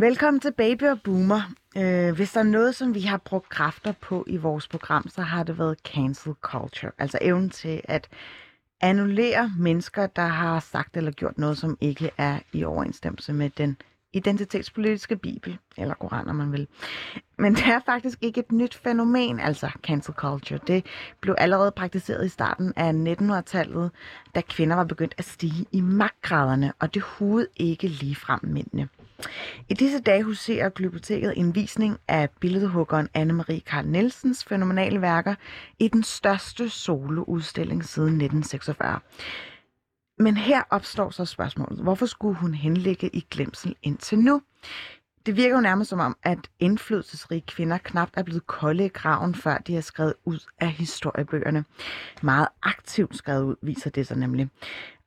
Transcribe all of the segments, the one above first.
velkommen til Baby og Boomer. Øh, hvis der er noget, som vi har brugt kræfter på i vores program, så har det været cancel culture. Altså evnen til at annullere mennesker, der har sagt eller gjort noget, som ikke er i overensstemmelse med den identitetspolitiske bibel, eller koran, om man vil. Men det er faktisk ikke et nyt fænomen, altså cancel culture. Det blev allerede praktiseret i starten af 1900-tallet, da kvinder var begyndt at stige i magtgraderne, og det hoved ikke ligefrem mændene. I disse dage huserer Glyptoteket en visning af billedhuggeren Anne-Marie Karl Nielsens fænomenale værker i den største soloudstilling siden 1946. Men her opstår så spørgsmålet, hvorfor skulle hun henlægge i glemsel indtil nu? Det virker jo nærmest som om, at indflydelsesrige kvinder knapt er blevet kolde i graven, før de er skrevet ud af historiebøgerne. Meget aktivt skrevet ud, viser det sig nemlig.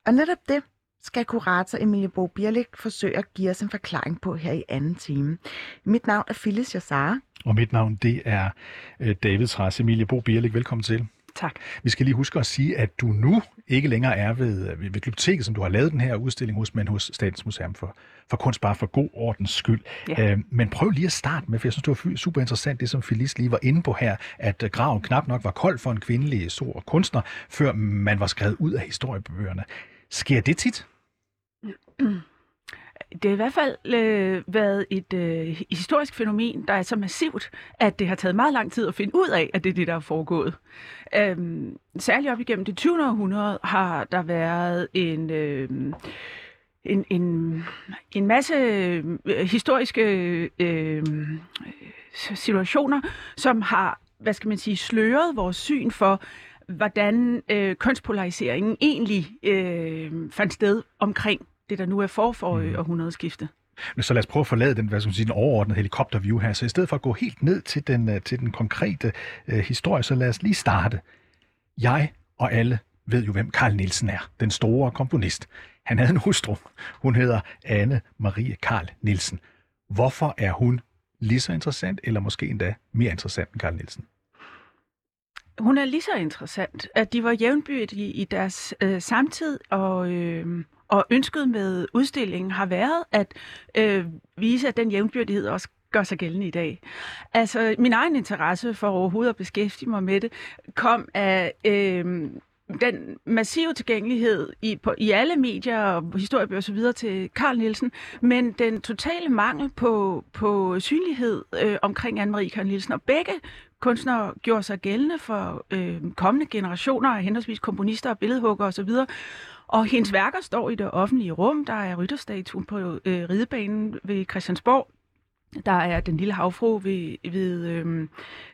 Og netop det skal kurator Emilie Bo Birlik forsøge at give os en forklaring på her i anden time. Mit navn er Phyllis Jassara. Og mit navn, det er øh, David Træs. Emilie Bo Birlik, velkommen til. Tak. Vi skal lige huske at sige, at du nu ikke længere er ved, ved, ved biblioteket, som du har lavet den her udstilling hos, men hos Statens Museum for, for Kunst, bare for god ordens skyld. Ja. Øh, men prøv lige at starte med, for jeg synes, det var super interessant, det som Phyllis lige var inde på her, at øh, graven knap nok var kold for en kvindelig stor kunstner, før man var skrevet ud af historiebøgerne. Sker det tit? Det har i hvert fald øh, været et øh, historisk fænomen, der er så massivt, at det har taget meget lang tid at finde ud af, at det er det, der er foregået. Øhm, særligt op igennem det 20. århundrede har der været en... Øh, en, en, en masse øh, historiske øh, situationer, som har, hvad skal man sige, sløret vores syn for, hvordan øh, kønspolariseringen egentlig øh, fandt sted omkring det, der nu er for for mm. århundredeskifte. Så lad os prøve at forlade den, hvad skal man sige, den overordnede helikopterview her. Så i stedet for at gå helt ned til den, øh, til den konkrete øh, historie, så lad os lige starte. Jeg og alle ved jo, hvem Karl Nielsen er, den store komponist. Han havde en hustru. Hun hedder Anne Marie Karl Nielsen. Hvorfor er hun lige så interessant, eller måske endda mere interessant end Karl Nielsen? Hun er lige så interessant, at de var jævnbyrdige i deres øh, samtid, og, øh, og ønsket med udstillingen har været at øh, vise, at den jævnbyrdighed også gør sig gældende i dag. Altså, min egen interesse for overhovedet at beskæftige mig med det, kom af øh, den massive tilgængelighed i, på, i alle medier og historiebøger osv. til Karl Nielsen, men den totale mangel på, på synlighed øh, omkring Anne-Marie Karl Nielsen, og begge kunstnere gjorde sig gældende for øh, kommende generationer af henholdsvis komponister og billedhugger osv., og hendes værker står i det offentlige rum. Der er rytterstatuen på øh, ridebanen ved Christiansborg. Der er den lille havfru ved, ved øh,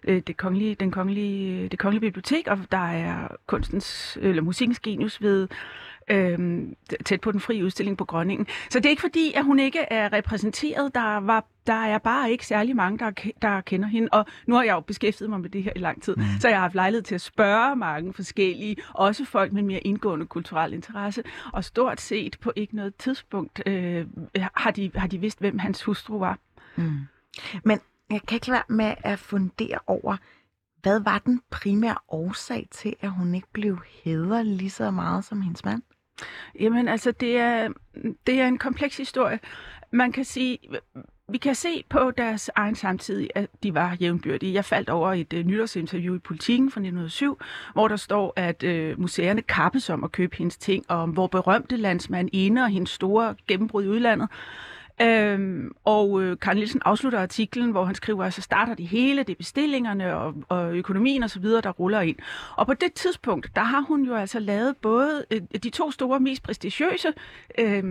øh det, kongelige, den kongelige, øh, det kongelige bibliotek, og der er kunstens, eller musikkens genius ved øhm, tæt på den frie udstilling på Grønningen. Så det er ikke fordi, at hun ikke er repræsenteret. Der, var, der er bare ikke særlig mange, der, der kender hende. Og nu har jeg jo beskæftiget mig med det her i lang tid, mm. så jeg har haft lejlighed til at spørge mange forskellige, også folk med mere indgående kulturel interesse. Og stort set på ikke noget tidspunkt øh, har, de, har de vidst, hvem hans hustru var. Mm. Men jeg kan ikke lade være med at fundere over, hvad var den primære årsag til, at hun ikke blev hædret lige så meget som hendes mand? Jamen altså, det er, det er en kompleks historie. Man kan sige, vi kan se på deres egen samtid, at de var jævnbyrdige. Jeg faldt over et uh, nytårsinterview i Politiken fra 1907, hvor der står, at uh, museerne kappes om at købe hendes ting, og hvor berømte landsmand Ene og hendes store gennembrud i udlandet. Øhm, og øh, Karl Nielsen afslutter artiklen, hvor han skriver, at så starter det hele, det er bestillingerne og, og økonomien osv., der ruller ind. Og på det tidspunkt, der har hun jo altså lavet både øh, de to store, mest prestigiøse øh,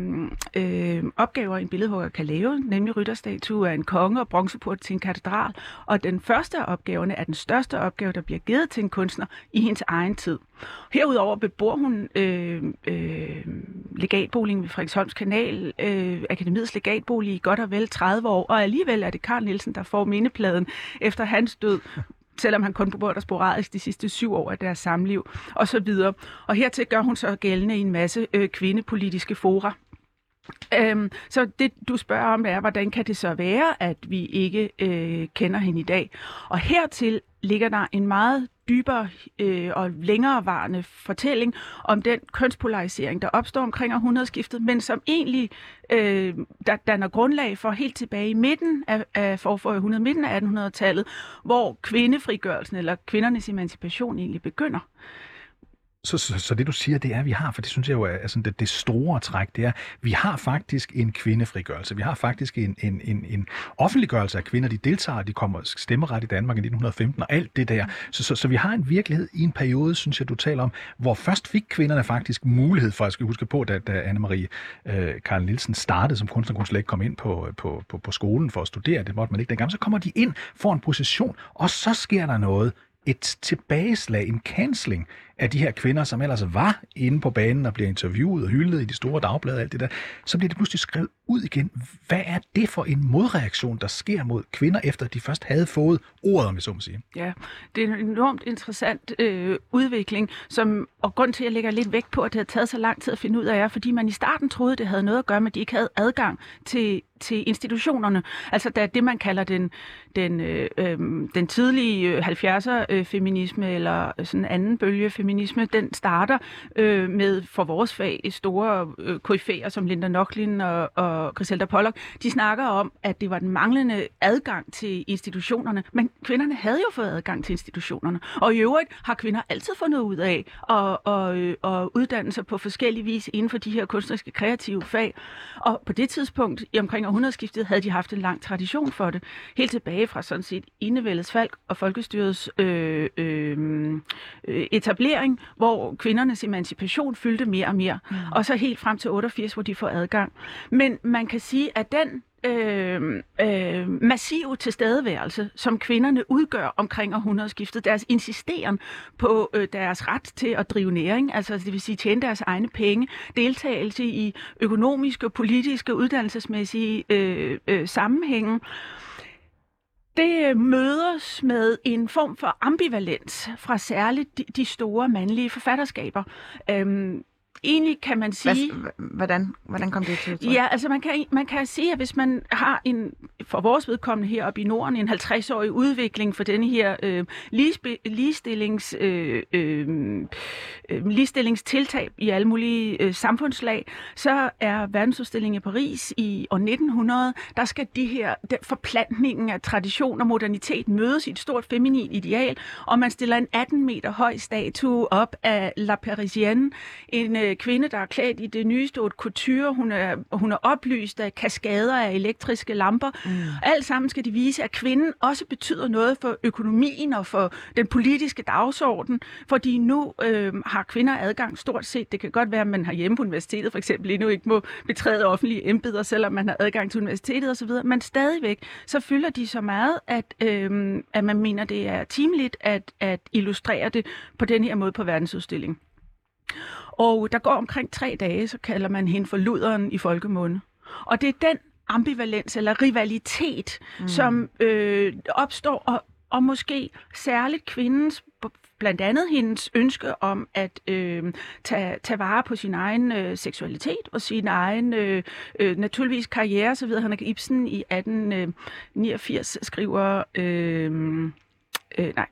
øh, opgaver, en billedhugger kan lave, nemlig rytterstatue af en konge og bronzeport til en katedral. Og den første af opgaverne er den største opgave, der bliver givet til en kunstner i hendes egen tid. Herudover bebor hun øh, øh, legatboligen ved Frederiksholms Kanal, øh, Akademiets legatbolig i godt og vel 30 år, og alligevel er det Karl Nielsen, der får mindepladen efter hans død selvom han kun bor der sporadisk de sidste syv år af deres samliv, og så videre. Og hertil gør hun så gældende i en masse øh, kvindepolitiske fora. Øhm, så det, du spørger om, er, hvordan kan det så være, at vi ikke øh, kender hende i dag? Og hertil ligger der en meget dybere øh, og længerevarende fortælling om den kønspolarisering, der opstår omkring århundredeskiftet, men som egentlig øh, der danner grundlag for helt tilbage i midten af, af for 100, midten af 1800-tallet, hvor kvindefrigørelsen eller kvindernes emancipation egentlig begynder. Så, så, så det du siger, det er, at vi har, for det synes jeg jo er sådan det, det store træk, det er, vi har faktisk en kvindefrigørelse. Vi har faktisk en, en, en, en offentliggørelse af kvinder, de deltager, de kommer stemmeret i Danmark i 1915 og alt det der. Så, så, så vi har en virkelighed i en periode, synes jeg, du taler om, hvor først fik kvinderne faktisk mulighed for, jeg skal huske på, da, da Anne-Marie øh, Karl Nielsen startede som kunstner, kunne slet ikke komme ind på, på, på, på skolen for at studere, det måtte man ikke dengang, så kommer de ind, får en position, og så sker der noget et tilbageslag, en canceling af de her kvinder, som ellers var inde på banen og bliver interviewet og hyldet i de store dagblade og alt det der, så bliver det pludselig skrevet ud igen. Hvad er det for en modreaktion, der sker mod kvinder, efter de først havde fået ordet, om jeg så må sige? Ja, det er en enormt interessant øh, udvikling, som, og grund til, at jeg lægger lidt vægt på, at det har taget så lang tid at finde ud af, er, fordi man i starten troede, det havde noget at gøre med, at de ikke havde adgang til, til institutionerne. Altså da det, man kalder den, den, øh, øh, den tidlige øh, 70'er-feminisme, øh, eller sådan anden bølge feminisme, den starter øh, med for vores fag store øh, koryfæer som Linda Nochlin og, og Griselda Pollock. De snakker om, at det var den manglende adgang til institutionerne, men kvinderne havde jo fået adgang til institutionerne. Og i øvrigt har kvinder altid fundet ud af at, at, øh, at uddanne sig på forskellige vis inden for de her kunstneriske kreative fag. Og på det tidspunkt, i omkring århundredeskiftet, havde de haft en lang tradition for det. Helt tilbage fra sådan set enevældets fald og folkestyrets øh, øh, øh etablering etablering, hvor kvindernes emancipation fyldte mere og mere. Mm. Og så helt frem til 88, hvor de får adgang. Men man kan sige, at den øh, øh, massive tilstedeværelse, som kvinderne udgør omkring århundredeskiftet, deres insisteren på øh, deres ret til at drive næring, altså det vil sige tjene deres egne penge, deltagelse i økonomiske, politiske, uddannelsesmæssige øh, øh, sammenhænge, det øh, mødes med en form for ambivalens fra særligt de, de store mandlige forfatterskaber. Øhm, egentlig kan man sige... Hvordan, hvordan kom det til udtryk? Ja, altså man kan, man kan sige, at hvis man har en, for vores vedkommende her oppe i Norden, en 50-årig udvikling for denne her øh, ligespe, ligestillings, øh, øh, øh, ligestillingstiltag i alle mulige øh, samfundslag, så er verdensudstillingen i Paris i år 1900, der skal de her, den forplantningen af tradition og modernitet mødes i et stort feminin ideal, og man stiller en 18 meter høj statue op af La Parisienne, en øh, kvinde, der er klædt i det nyeste haute couture. Hun er, hun er oplyst af kaskader af elektriske lamper. Mm. Alt sammen skal de vise, at kvinden også betyder noget for økonomien og for den politiske dagsorden, fordi nu øh, har kvinder adgang stort set. Det kan godt være, at man har hjemme på universitetet for eksempel endnu ikke må betræde offentlige embeder, selvom man har adgang til universitetet osv., men stadigvæk så fylder de så meget, at, øh, at man mener, det er timeligt at, at illustrere det på den her måde på verdensudstillingen. Og der går omkring tre dage, så kalder man hende for luderen i folkemunde. Og det er den ambivalens eller rivalitet, mm. som øh, opstår, og, og måske særligt kvindens blandt andet hendes ønske om at øh, tage, tage vare på sin egen øh, seksualitet og sin egen øh, øh, naturligvis karriere osv. Han er Ibsen i 1889 øh, skriver øh, øh, nej,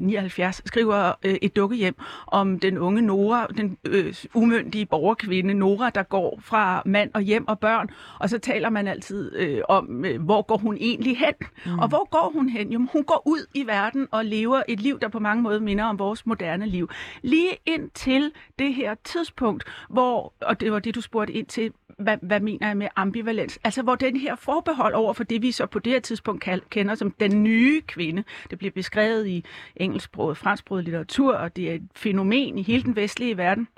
79, øh, skriver øh, et dukkehjem om den unge Nora, den øh, umyndige borgerkvinde Nora, der går fra mand og hjem og børn, og så taler man altid øh, om, øh, hvor går hun egentlig hen? Mm. Og hvor går hun hen? Jo, hun går ud i verden og lever et liv, der på mange måder minder om vores moderne liv. Lige ind til det her tidspunkt, hvor, og det var det, du spurgte ind til, hvad, hvad mener jeg med ambivalens? Altså, hvor den her forbehold over for det, vi så på det her tidspunkt kender som den nye kvinde, det bliver beskrevet i engelsksproget, fransksproget litteratur, og det er et fænomen i hele den vestlige verden,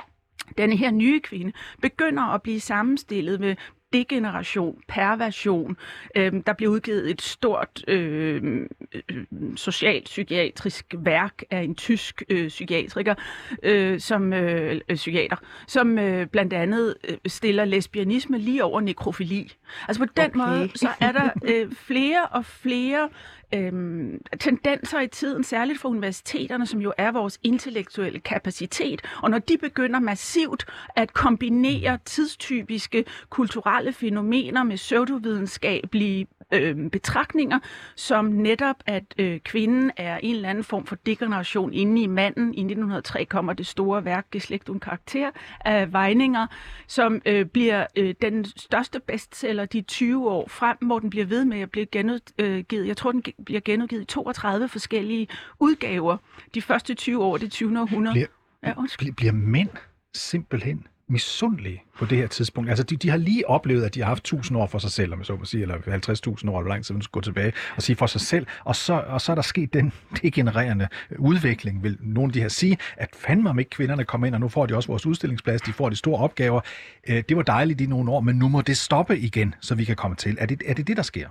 denne her nye kvinde begynder at blive sammenstillet med degeneration, perversion. Øhm, der bliver udgivet et stort øh, øh, socialpsykiatrisk værk af en tysk øh, psykiatriker, øh, som øh, psykiater, som øh, blandt andet øh, stiller lesbianisme lige over nekrofili. Altså på den Okay. måde, så er der øh, flere og flere øhm, tendenser i tiden, særligt for universiteterne, som jo er vores intellektuelle kapacitet. Og når de begynder massivt at kombinere tidstypiske kulturelle fænomener med pseudovidenskabelige øh, betragtninger, som netop, at øh, kvinden er en eller anden form for degeneration inde i manden. I 1903 kommer det store værk Geschlecht und Karakter af Weininger, som øh, bliver øh, den største bestseller de 20 år frem, hvor den bliver ved med at blive genudgivet. Jeg tror, den bliver genudgivet i 32 forskellige udgaver. De første 20 år, det 20. århundrede. Bliver, Ja, undskyld. bliver mænd simpelthen misundelige på det her tidspunkt. Altså, de, de har lige oplevet, at de har haft 1000 år for sig selv, om jeg så må sige, eller 50.000 år, eller hvor lang tid man skal gå tilbage og sige for sig selv, og så, og så er der sket den degenererende udvikling, vil nogle af de her sige, at fandme om ikke kvinderne kommer ind, og nu får de også vores udstillingsplads, de får de store opgaver. Øh, Det var dejligt i nogle år, men nu må det stoppe igen, så vi kan komme til. Er det er det, det der sker?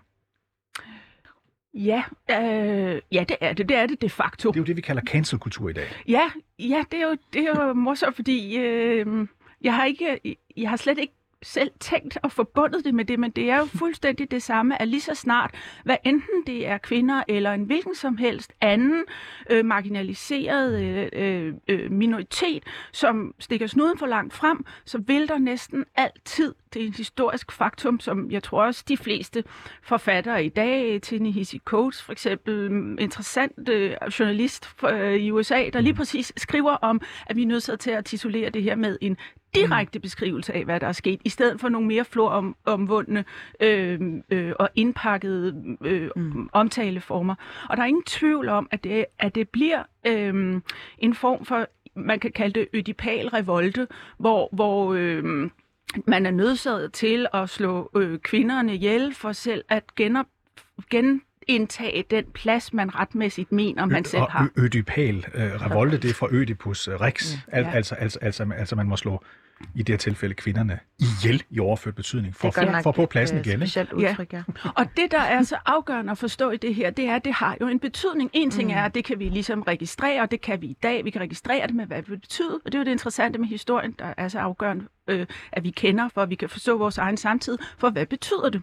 Ja, øh, ja, det er det. Det er det de facto. Det er jo det, vi kalder cancelkultur i dag. Ja, ja, det er jo, det er jo morsomt, fordi øh, jeg har ikke, jeg har slet ikke selv tænkt og forbundet det med det, men det er jo fuldstændig det samme, at lige så snart, hvad enten det er kvinder eller en hvilken som helst anden øh, marginaliseret øh, øh, øh, minoritet, som stikker snuden for langt frem, så vil der næsten altid, det er et historisk faktum, som jeg tror også de fleste forfattere i dag, Tini Coates for eksempel, mm, interessant øh, journalist øh, i USA, der lige præcis skriver om, at vi er nødt til at titulere det her med en direkte beskrivelse af, hvad der er sket, i stedet for nogle mere floromvundne øh, øh, og indpakkede øh, mm. omtaleformer. Og der er ingen tvivl om, at det, at det bliver øh, en form for, man kan kalde det ødipal revolte, hvor, hvor øh, man er nødsaget til at slå øh, kvinderne ihjel for selv at genop, genindtage den plads, man retmæssigt mener, man selv og har. ø- ødipal øh, revolte, det er fra Ødipus øh, Rex. Al, Ja. altså, altså, altså, altså, man må slå i det her tilfælde kvinderne ihjel i overført betydning, for, for, for på pladsen øh, igen. Ikke? Specielt Ja. udtryk, ja. Og det, der er så afgørende at forstå i det her, det er, at det har jo en betydning. En ting er, at det kan vi ligesom registrere, og det kan vi i dag. Vi kan registrere det med, hvad det vil betyde. Og det er jo det interessante med historien, der er så afgørende, øh, at vi kender, for at vi kan forstå vores egen samtid. For hvad betyder det?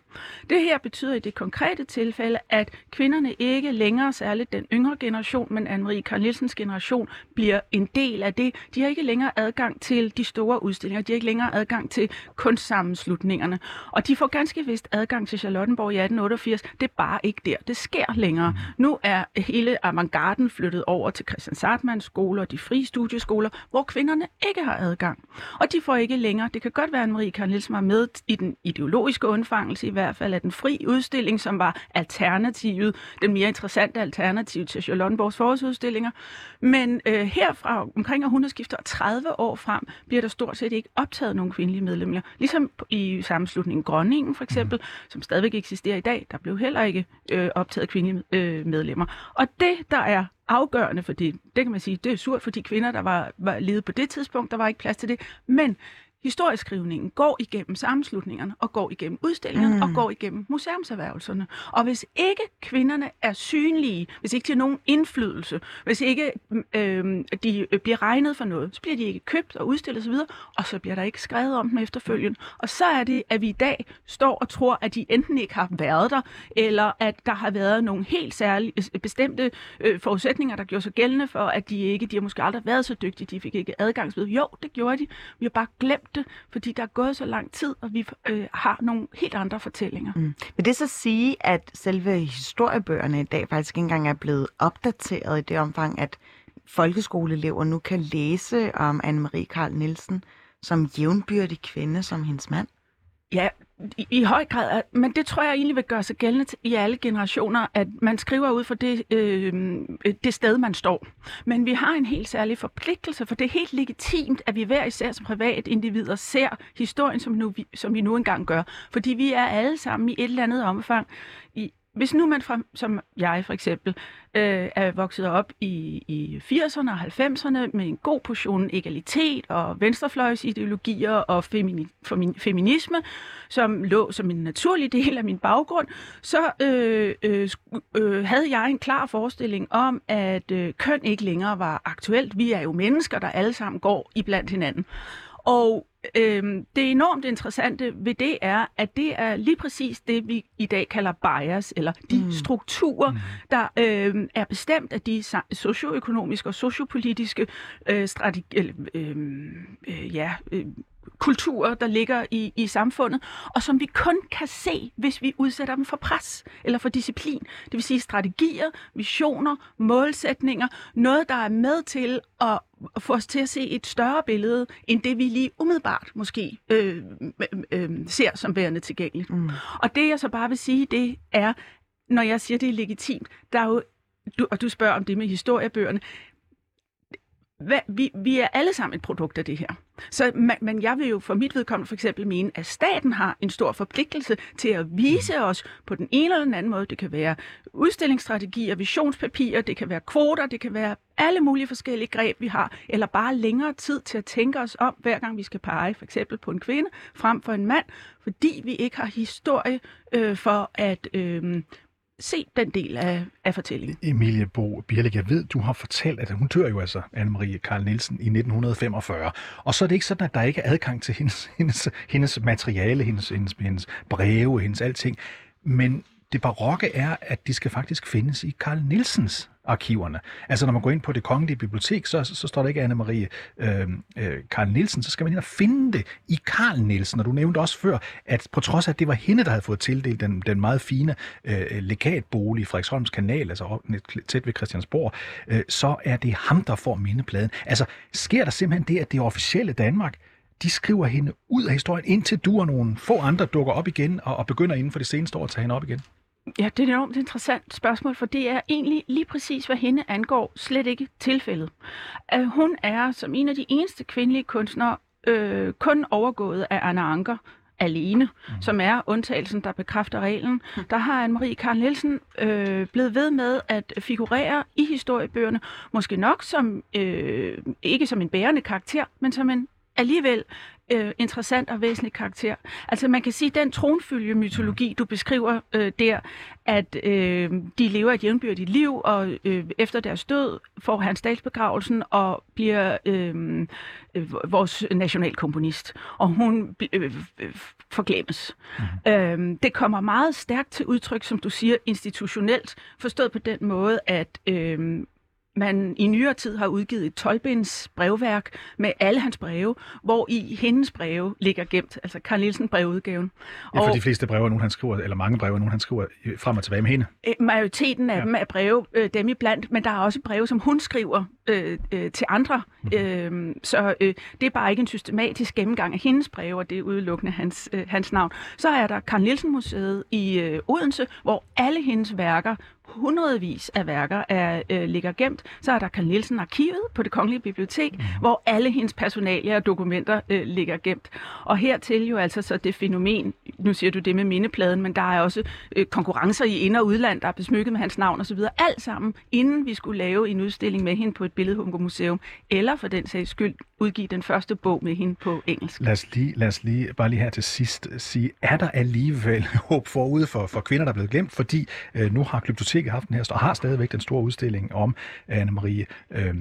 Det her betyder i det konkrete tilfælde, at kvinderne ikke længere, særligt den yngre generation, men Anne-Marie Karl Nielsens generation, bliver en del af det. De har ikke længere adgang til de store udstillinger. De har ikke længere adgang til kunstsammenslutningerne. Og de får ganske vist adgang til Charlottenborg i 1888. Det er bare ikke der, det sker længere. Nu er hele avantgarden flyttet over til Christian Sartmans skole og de frie studieskoler, hvor kvinderne ikke har adgang. Og de får ikke længere, det kan godt være, at Marie Karl Nielsen var med i den ideologiske undfangelse, i hvert fald af den fri udstilling, som var alternativet, den mere interessante alternativ til Charlottenborgs forårsudstillinger. Men øh, herfra omkring århundredeskiftet og 30 år frem, bliver der stort set ikke optaget nogen kvindelige medlemmer. Ligesom i sammenslutningen Grønningen for eksempel, som stadigvæk eksisterer i dag, der blev heller ikke øh, optaget kvindelige øh, medlemmer. Og det, der er afgørende for det, det kan man sige, det er surt for de kvinder, der var, var ledet på det tidspunkt, der var ikke plads til det, men historieskrivningen går igennem sammenslutningerne, og går igennem udstillingerne, mm. og går igennem museumserhvervelserne. Og hvis ikke kvinderne er synlige, hvis ikke de har nogen indflydelse, hvis ikke øh, de bliver regnet for noget, så bliver de ikke købt og udstillet osv., og så bliver der ikke skrevet om dem efterfølgende. Og så er det, at vi i dag står og tror, at de enten ikke har været der, eller at der har været nogle helt særlige, bestemte øh, forudsætninger, der gjorde sig gældende for, at de ikke, de har måske aldrig været så dygtige, de fik ikke adgangsved. Jo, det gjorde de. Vi har bare glemt det, fordi der er gået så lang tid, og vi øh, har nogle helt andre fortællinger. Mm. Vil det så sige, at selve historiebøgerne i dag faktisk ikke engang er blevet opdateret i det omfang, at folkeskoleelever nu kan læse om Anne-Marie Karl Nielsen som jævnbyrdig kvinde som hendes mand? Ja, i, i høj grad, men det tror jeg egentlig vil gøre sig gældende i alle generationer, at man skriver ud for det, øh, det sted, man står. Men vi har en helt særlig forpligtelse, for det er helt legitimt, at vi hver især som private individer ser historien, som, nu, som vi nu engang gør. Fordi vi er alle sammen i et eller andet omfang i hvis nu man, fra, som jeg for eksempel, øh, er vokset op i, i 80'erne og 90'erne med en god portion egalitet og venstrefløjsideologier og femini, feminisme, som lå som en naturlig del af min baggrund, så øh, øh, øh, havde jeg en klar forestilling om, at øh, køn ikke længere var aktuelt. Vi er jo mennesker, der alle sammen går i blandt hinanden. Og øhm, det enormt interessante ved det er, at det er lige præcis det, vi i dag kalder bias, eller de mm. strukturer, mm. der øhm, er bestemt af de socioøkonomiske og sociopolitiske øh, strategi, øh, øh, ja, øh, kulturer, der ligger i, i samfundet, og som vi kun kan se, hvis vi udsætter dem for pres eller for disciplin. Det vil sige strategier, visioner, målsætninger, noget, der er med til at få os til at se et større billede, end det vi lige umiddelbart måske øh, øh, øh, ser som værende tilgængeligt. Mm. Og det jeg så bare vil sige, det er, når jeg siger, det er legitimt, der er jo, du, og du spørger om det med historiebøgerne, hvad, vi, vi er alle sammen et produkt af det her. Så, men, men jeg vil jo for mit vedkommende for eksempel mene, at staten har en stor forpligtelse til at vise mm. os på den ene eller den anden måde. Det kan være udstillingsstrategier, visionspapirer, det kan være kvoter, det kan være alle mulige forskellige greb, vi har, eller bare længere tid til at tænke os om, hver gang vi skal pege for eksempel på en kvinde frem for en mand, fordi vi ikke har historie øh, for at øh, se den del af, af fortællingen. Emilie Bo Birlik, jeg ved, du har fortalt, at hun dør jo altså, Anne-Marie Karl Nielsen, i 1945. Og så er det ikke sådan, at der ikke er adgang til hendes, hendes, hendes materiale, hendes, hendes, hendes breve, hendes alting. Men det barokke er, at de skal faktisk findes i Karl Nielsens arkiverne. Altså når man går ind på det kongelige bibliotek, så, så står der ikke Anne-Marie øhm, øh, øh, Karl Nielsen, så skal man ind og finde det i Karl Nielsen. Og du nævnte også før, at på trods af, at det var hende, der havde fået tildelt den, den meget fine øh, legatbolig i Frederiksholms kanal, altså tæt ved Christiansborg, øh, så er det ham, der får mindepladen. Altså sker der simpelthen det, at det officielle Danmark de skriver hende ud af historien, indtil du og nogle få andre dukker op igen og, og begynder inden for det seneste år at tage hende op igen? Ja, det er et enormt interessant spørgsmål, for det er egentlig lige præcis, hvad hende angår, slet ikke tilfældet. At hun er som en af de eneste kvindelige kunstnere øh, kun overgået af Anna Anker, alene, mm. som er undtagelsen, der bekræfter reglen. Mm. Der har Anne-Marie Karl Nielsen øh, blevet ved med at figurere i historiebøgerne, måske nok som øh, ikke som en bærende karakter, men som en alligevel øh, interessant og væsentlig karakter. Altså man kan sige, at den tronfølge mytologi, du beskriver øh, der, at øh, de lever et jævnbyrdigt liv, og øh, efter deres død får han statsbegravelsen og bliver øh, øh, vores nationalkomponist. Og hun øh, øh, forglemmes. Mm. Øh, det kommer meget stærkt til udtryk, som du siger, institutionelt, forstået på den måde, at øh, man i nyere tid har udgivet et 12 brevværk med alle hans breve, hvor i hendes breve ligger gemt, altså Karl Nielsen brevudgaven. Ja, for og, de fleste breve er nogen, han skriver, eller mange breve er nogen, han skriver frem og tilbage med hende. Øh, majoriteten af ja. dem er breve, øh, dem iblandt, men der er også breve, som hun skriver øh, øh, til andre. Mm. Øh, så øh, det er bare ikke en systematisk gennemgang af hendes breve, og det er udelukkende hans, øh, hans navn. Så er der Karl Nielsen Museet i øh, Odense, hvor alle hendes værker hundredvis af værker er, øh, ligger gemt. Så er der Karl Nielsen Arkivet på det Kongelige Bibliotek, mm. hvor alle hendes personalia og dokumenter øh, ligger gemt. Og hertil jo altså så det fænomen, nu siger du det med mindepladen, men der er også øh, konkurrencer i ind- og udland, der er besmykket med hans navn osv. Alt sammen, inden vi skulle lave en udstilling med hende på et billedhunkermuseum, eller for den sags skyld udgive den første bog med hende på engelsk. Lad os lige, lad os lige bare lige her til sidst øh, sige, er der alligevel håb forude for, for kvinder, der er blevet glemt? Fordi øh, nu har Glyptoteket haft den her, og har stadigvæk den store udstilling om Anne-Marie øh,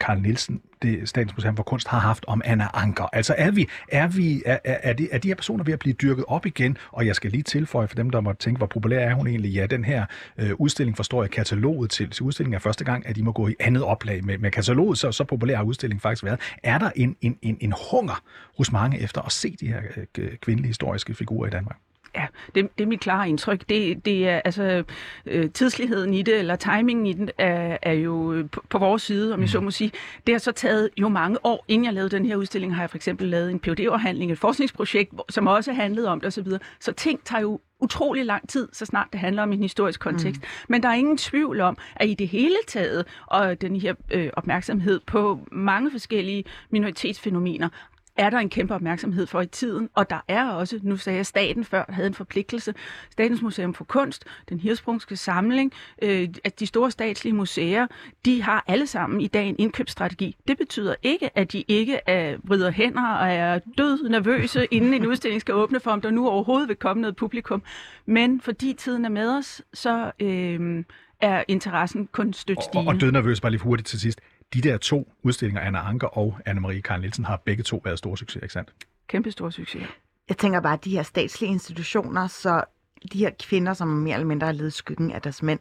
Karl Nielsen, det Statens Museum for Kunst har haft om Anna Anker. Altså er vi, er, vi, er, er, de, er de her personer ved at blive dyrket op igen? Og jeg skal lige tilføje for dem, der måtte tænke, hvor populær er hun egentlig? Ja, den her øh, udstilling forstår jeg kataloget til, Så udstillingen er første gang, at de må gå i andet oplag med, med kataloget, så, så populær har udstillingen faktisk været. Er der en, en, en, en hunger hos mange efter at se de her øh, kvindelige historiske figurer i Danmark? Ja, det, det er mit klare indtryk. Det, det er altså øh, tidsligheden i det, eller timingen i den, er, er jo øh, på, på vores side, om jeg så mm. må sige. Det har så taget jo mange år, inden jeg lavede den her udstilling, har jeg for eksempel lavet en phd afhandling et forskningsprojekt, som også handlede om det osv. Så, så ting tager jo utrolig lang tid, så snart det handler om en historisk kontekst. Mm. Men der er ingen tvivl om, at i det hele taget, og den her øh, opmærksomhed på mange forskellige minoritetsfænomener, er der en kæmpe opmærksomhed for i tiden, og der er også, nu sagde jeg, staten før havde en forpligtelse, Statens Museum for Kunst, den hirsprungske samling, øh, at de store statslige museer, de har alle sammen i dag en indkøbsstrategi. Det betyder ikke, at de ikke er, vrider hænder og er død nervøse, inden en udstilling skal åbne for, om der nu overhovedet vil komme noget publikum. Men fordi tiden er med os, så øh, er interessen kun stødt Og, stigende. og dødnervøs, bare lige hurtigt til sidst. De der to udstillinger, Anna Anker og Anne-Marie Karl Nielsen, har begge to været store succeser, ikke sandt? Kæmpe stor succes. Jeg tænker bare, at de her statslige institutioner, så de her kvinder, som mere eller mindre har levet skyggen af deres mænd,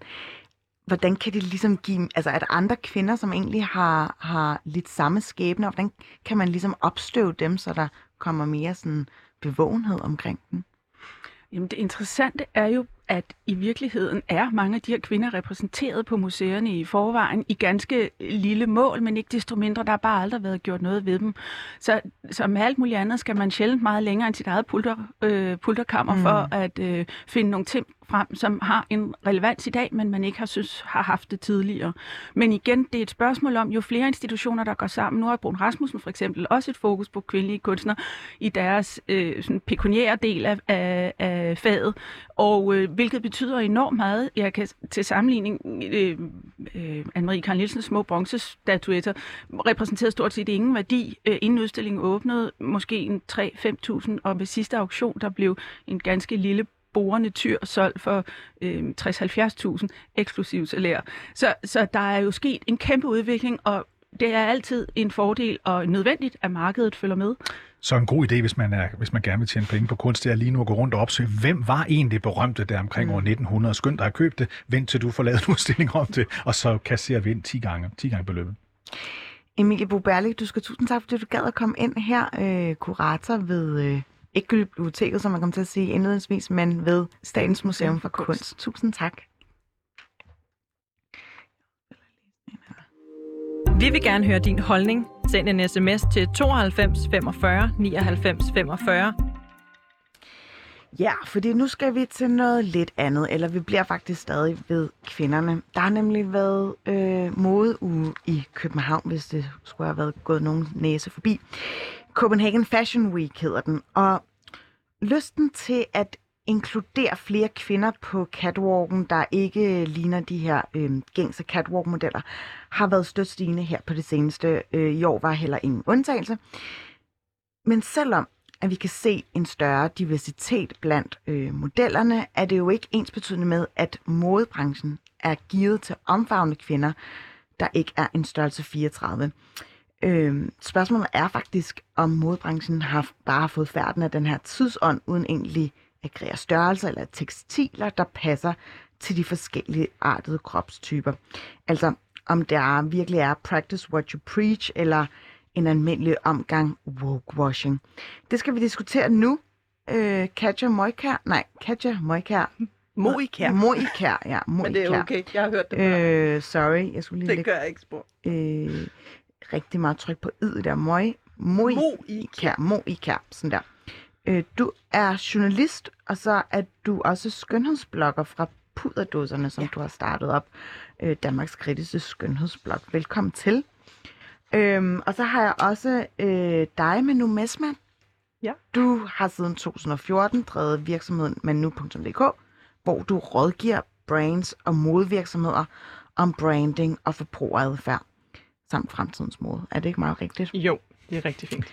hvordan kan de ligesom give, altså er der andre kvinder, som egentlig har, har lidt samme skæbne, og hvordan kan man ligesom opstøve dem, så der kommer mere sådan bevågenhed omkring dem? Jamen det interessante er jo, at i virkeligheden er mange af de her kvinder repræsenteret på museerne i forvejen i ganske lille mål, men ikke desto mindre, der har bare aldrig været gjort noget ved dem. Så, så med alt muligt andet skal man sjældent meget længere end sit eget pulter, øh, pulterkammer mm. for at øh, finde nogle ting frem, som har en relevans i dag, men man ikke har synes har haft det tidligere. Men igen, det er et spørgsmål om, jo flere institutioner, der går sammen. Nu har Brun Rasmussen for eksempel også et fokus på kvindelige kunstnere i deres øh, sådan pekuniære del af, af, af faget, og øh, hvilket betyder enormt meget. Jeg kan til sammenligning, øh, øh, Anne-Marie Karl Nielsens små bronzestatuetter repræsenterede stort set ingen værdi, øh, inden udstillingen åbnede, måske en 3-5.000, og ved sidste auktion, der blev en ganske lille borende tyr solgt for øh, 60-70.000 eksklusiv salær. Så, så der er jo sket en kæmpe udvikling, og det er altid en fordel og nødvendigt, at markedet følger med. Så en god idé, hvis man, er, hvis man gerne vil tjene penge på kunst, det er lige nu at gå rundt og opsøge, hvem var egentlig berømte der omkring mm. år 1900? Skynd dig at købe det, vent til du får lavet en udstilling om det, og så kasserer vi ind 10 gange, 10 gange beløbet. Emilie Boberlik, du skal tusind tak, fordi du gad at komme ind her, øh, kurator ved, øh, ikke biblioteket, som man kom til at sige indledningsvis, men ved Statens Museum for Kunst. Tusind tak. Vi vil gerne høre din holdning. Send en sms til 92 45 99 45. Ja, fordi nu skal vi til noget lidt andet, eller vi bliver faktisk stadig ved kvinderne. Der har nemlig været øh, modeuge i København, hvis det skulle have været gået nogen næse forbi. Copenhagen Fashion Week hedder den, og lysten til at inkludere flere kvinder på catwalken, der ikke ligner de her øh, gængse catwalk-modeller, har været stødt stigende her på det seneste. Øh, I år var heller ingen undtagelse. Men selvom at vi kan se en større diversitet blandt øh, modellerne, er det jo ikke ens betydende med, at modebranchen er givet til omfavnende kvinder, der ikke er en størrelse 34. Øh, spørgsmålet er faktisk, om modebranchen har bare fået færden af den her tidsånd, uden egentlig at kreere størrelser eller tekstiler, der passer til de forskellige artede kropstyper. Altså, om der virkelig er practice what you preach, eller en almindelig omgang woke-washing. Det skal vi diskutere nu. Øh, Katja Møjkær, nej, Katja Møjkær. Moikær. Møjkær, ja, Møjkær. Men det er okay. Jeg har hørt det før. Øh, sorry, jeg skulle lige det lægge gør jeg ikke spor. øh, rigtig meget tryk på id der. Møj, Møj, Moikær. Moikær, Moikær, sådan der. Øh, du er journalist, og så er du også skønhedsblogger fra Puderdåserne, som ja. du har startet op. Øh, Danmarks kritiske skønhedsblog. Velkommen til. Øhm, og så har jeg også øh, dig, Manu Messmann. Ja. Du har siden 2014 drevet virksomheden manu.dk, hvor du rådgiver brands og modevirksomheder om branding og forbrugeradfærd samt fremtidens mode. Er det ikke meget rigtigt? Jo, det er rigtig fint.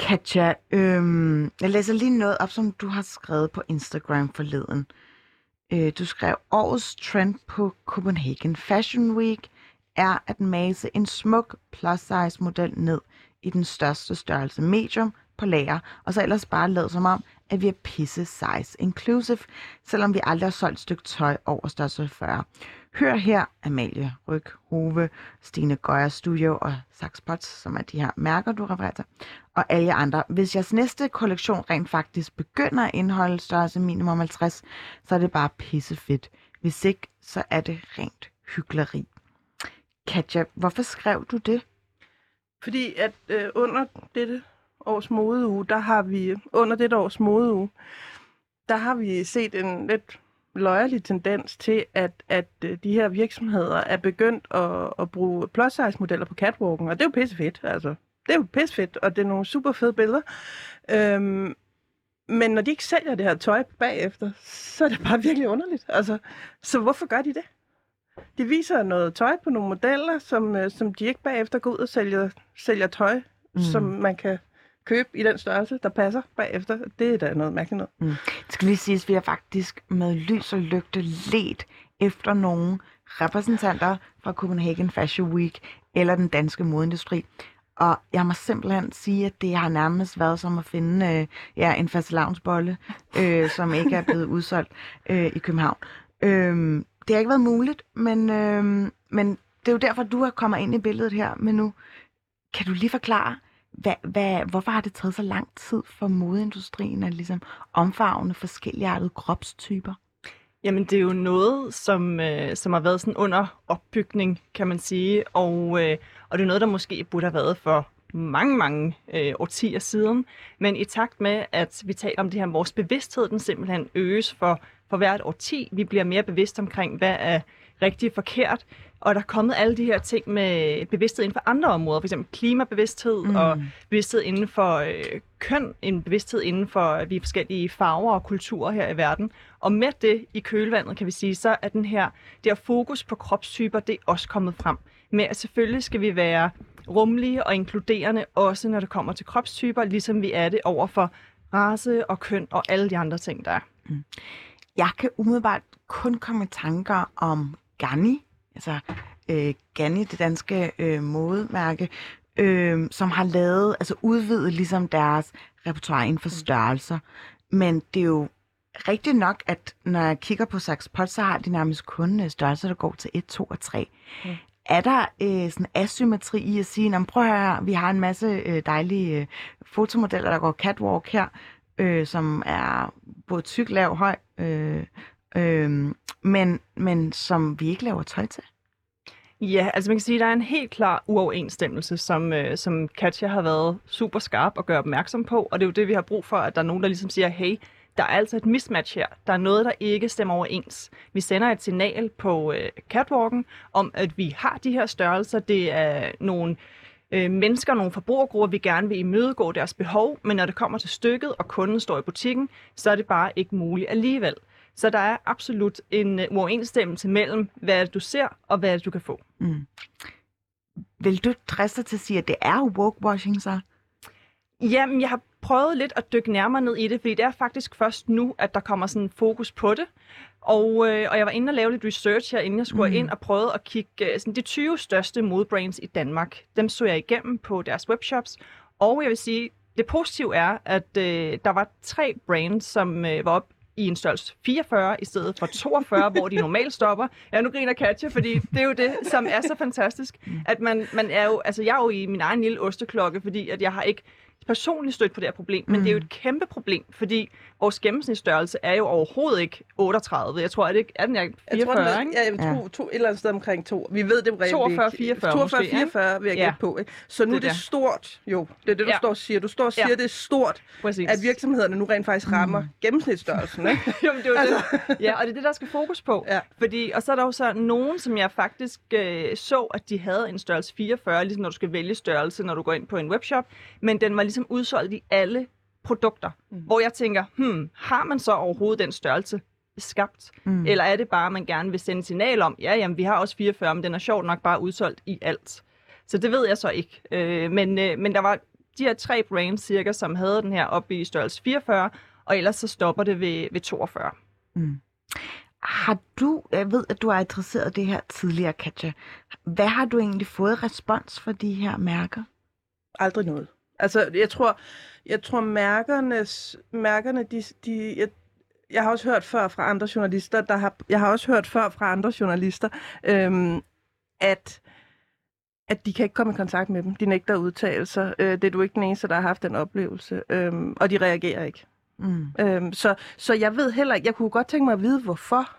Katja, øhm, jeg læser lige noget op, som du har skrevet på Instagram forleden. Øh, du skrev, årets trend på Copenhagen Fashion Week er at mase en smuk plus-size model ned i den største størrelse medium på lager, og så ellers bare lade som om, at vi er pisse size inclusive, selvom vi aldrig har solgt et stykke tøj over størrelse 40. Hør her Amalie Ryg, Hove, Stine Gøjer Studio og Saxpots, som er de her mærker, du refererer til, og alle andre. Hvis jeres næste kollektion rent faktisk begynder at indeholde størrelse minimum 50, så er det bare pissefedt. Hvis ikke, så er det rent hyggeleri. Katja, hvorfor skrev du det? Fordi at øh, under dette års modeuge, der har vi, under dette års modeuge, der har vi set en lidt løjerlig tendens til, at, at øh, de her virksomheder er begyndt at, at bruge plus-size modeller på catwalken, og det er jo pisse fedt, altså. det er jo pissefedt, og det er nogle super fede billeder. Øhm, men når de ikke sælger det her tøj bagefter, så er det bare virkelig underligt. Altså, så hvorfor gør de det? De viser noget tøj på nogle modeller, som, øh, som de ikke bagefter går ud og sælger, sælger tøj, mm. som man kan købe i den størrelse, der passer bagefter. Det er da noget mærkeligt noget. Mm. Det skal lige siges, at vi har faktisk med lys og lygte let efter nogle repræsentanter fra Copenhagen Fashion Week eller den danske modeindustri. Og jeg må simpelthen sige, at det har nærmest været som at finde øh, ja, en fastelavnsbolle, øh, som ikke er blevet udsolgt øh, i København. Øh, det har ikke været muligt, men, øh, men det er jo derfor, du har kommet ind i billedet her. Men nu kan du lige forklare, hvad, hvad, hvorfor har det taget så lang tid for modeindustrien at ligesom omfavne forskellige kropstyper? Jamen, det er jo noget, som, øh, som har været sådan under opbygning, kan man sige. Og, øh, og det er noget, der måske burde have været for mange, mange øh, årtier siden. Men i takt med, at vi taler om det her, vores bevidsthed, den simpelthen øges for, for hvert årti. Vi bliver mere bevidste omkring, hvad er rigtig forkert. Og der er kommet alle de her ting med bevidsthed inden for andre områder, f.eks. klimabevidsthed mm. og bevidsthed inden for øh, køn, en bevidsthed inden for øh, vi forskellige farver og kulturer her i verden. Og med det i kølvandet, kan vi sige, så er den her, det her fokus på kropstyper, det er også kommet frem. Men at selvfølgelig skal vi være rummelige og inkluderende, også når det kommer til kropstyper, ligesom vi er det over for race og køn og alle de andre ting, der er. Mm. Jeg kan umiddelbart kun komme i tanker om Gani, altså øh, Gani, det danske øh, modemærke, øh, som har lavet, altså udvidet ligesom deres repertoire inden for mm. størrelser. Men det er jo rigtigt nok, at når jeg kigger på Saks Pot, så har de nærmest kun øh, størrelser, der går til 1, 2 og 3. Mm. Er der øh, sådan asymmetri i at sige, prøv at høre, vi har en masse øh, dejlige øh, fotomodeller, der går catwalk her, øh, som er både tyk, lav, høj, øh, øh, men, men som vi ikke laver tøj til? Ja, altså man kan sige, at der er en helt klar uoverensstemmelse, som, øh, som Katja har været super skarp og gøre opmærksom på, og det er jo det, vi har brug for, at der er nogen, der ligesom siger, hey, der er altså et mismatch her. Der er noget, der ikke stemmer overens. Vi sender et signal på øh, catwalken om, at vi har de her størrelser. Det er nogle øh, mennesker, nogle forbrugergrupper, vi gerne vil imødegå deres behov, men når det kommer til stykket, og kunden står i butikken, så er det bare ikke muligt alligevel. Så der er absolut en uh, uoverensstemmelse mellem, hvad du ser, og hvad du kan få. Mm. Vil du driste til at sige, at det er walkwashing så? Jamen, jeg har prøvet lidt at dykke nærmere ned i det, fordi det er faktisk først nu, at der kommer sådan fokus på det. Og, øh, og jeg var inde og lave lidt research her, inden jeg skulle mm. ind og prøve at kigge øh, sådan de 20 største modebrands i Danmark. Dem så jeg igennem på deres webshops. Og jeg vil sige, det positive er, at øh, der var tre brands, som øh, var op i en størrelse 44 i stedet for 42, hvor de normalt stopper. Ja, nu griner Katja, fordi det er jo det, som er så fantastisk, at man, man er jo, altså jeg er jo i min egen lille osteklokke, fordi at jeg har ikke personligt stødt på det her problem, men mm. det er jo et kæmpe problem, fordi vores gennemsnitsstørrelse er jo overhovedet ikke 38. Jeg tror, at det er den er 44, jeg tror, den er, ikke? Ja, jeg tror, ja. to, et eller andet sted omkring to. Vi ved det reelt 42, 44 42, 44 vil jeg ja. på. Ikke? Så nu det er det der. stort, jo, det er det, du ja. står og siger. Du står og siger, ja. det er stort, Præcis. at virksomhederne nu rent faktisk rammer mm. gennemsnitsstørrelsen. Ikke? Jamen, det er altså. det. Ja, og det er det, der skal fokus på. Ja. Fordi, og så er der jo så nogen, som jeg faktisk øh, så, at de havde en størrelse 44, ligesom når du skal vælge størrelse, når du går ind på en webshop, men den var ligesom udsolgt i alle produkter, mm. hvor jeg tænker, hmm, har man så overhovedet den størrelse skabt? Mm. Eller er det bare, at man gerne vil sende signal om, ja, jamen, vi har også 44, men den er sjovt nok bare udsolgt i alt. Så det ved jeg så ikke. Øh, men, øh, men der var de her tre brands cirka, som havde den her oppe i størrelse 44, og ellers så stopper det ved, ved 42. Mm. Har du, jeg ved, at du har interesseret det her tidligere, Katja. Hvad har du egentlig fået respons for de her mærker? Aldrig noget. Altså, jeg tror, jeg tror mærkernes, mærkerne, de, de jeg, jeg har også hørt før fra andre journalister, der har, jeg har også hørt før fra andre journalister, øhm, at at de kan ikke komme i kontakt med dem. De nægter udtalelser. Øh, det er du ikke den eneste, der har haft den oplevelse. Øhm, og de reagerer ikke. Mm. Øhm, så, så jeg ved heller ikke, jeg kunne godt tænke mig at vide, hvorfor.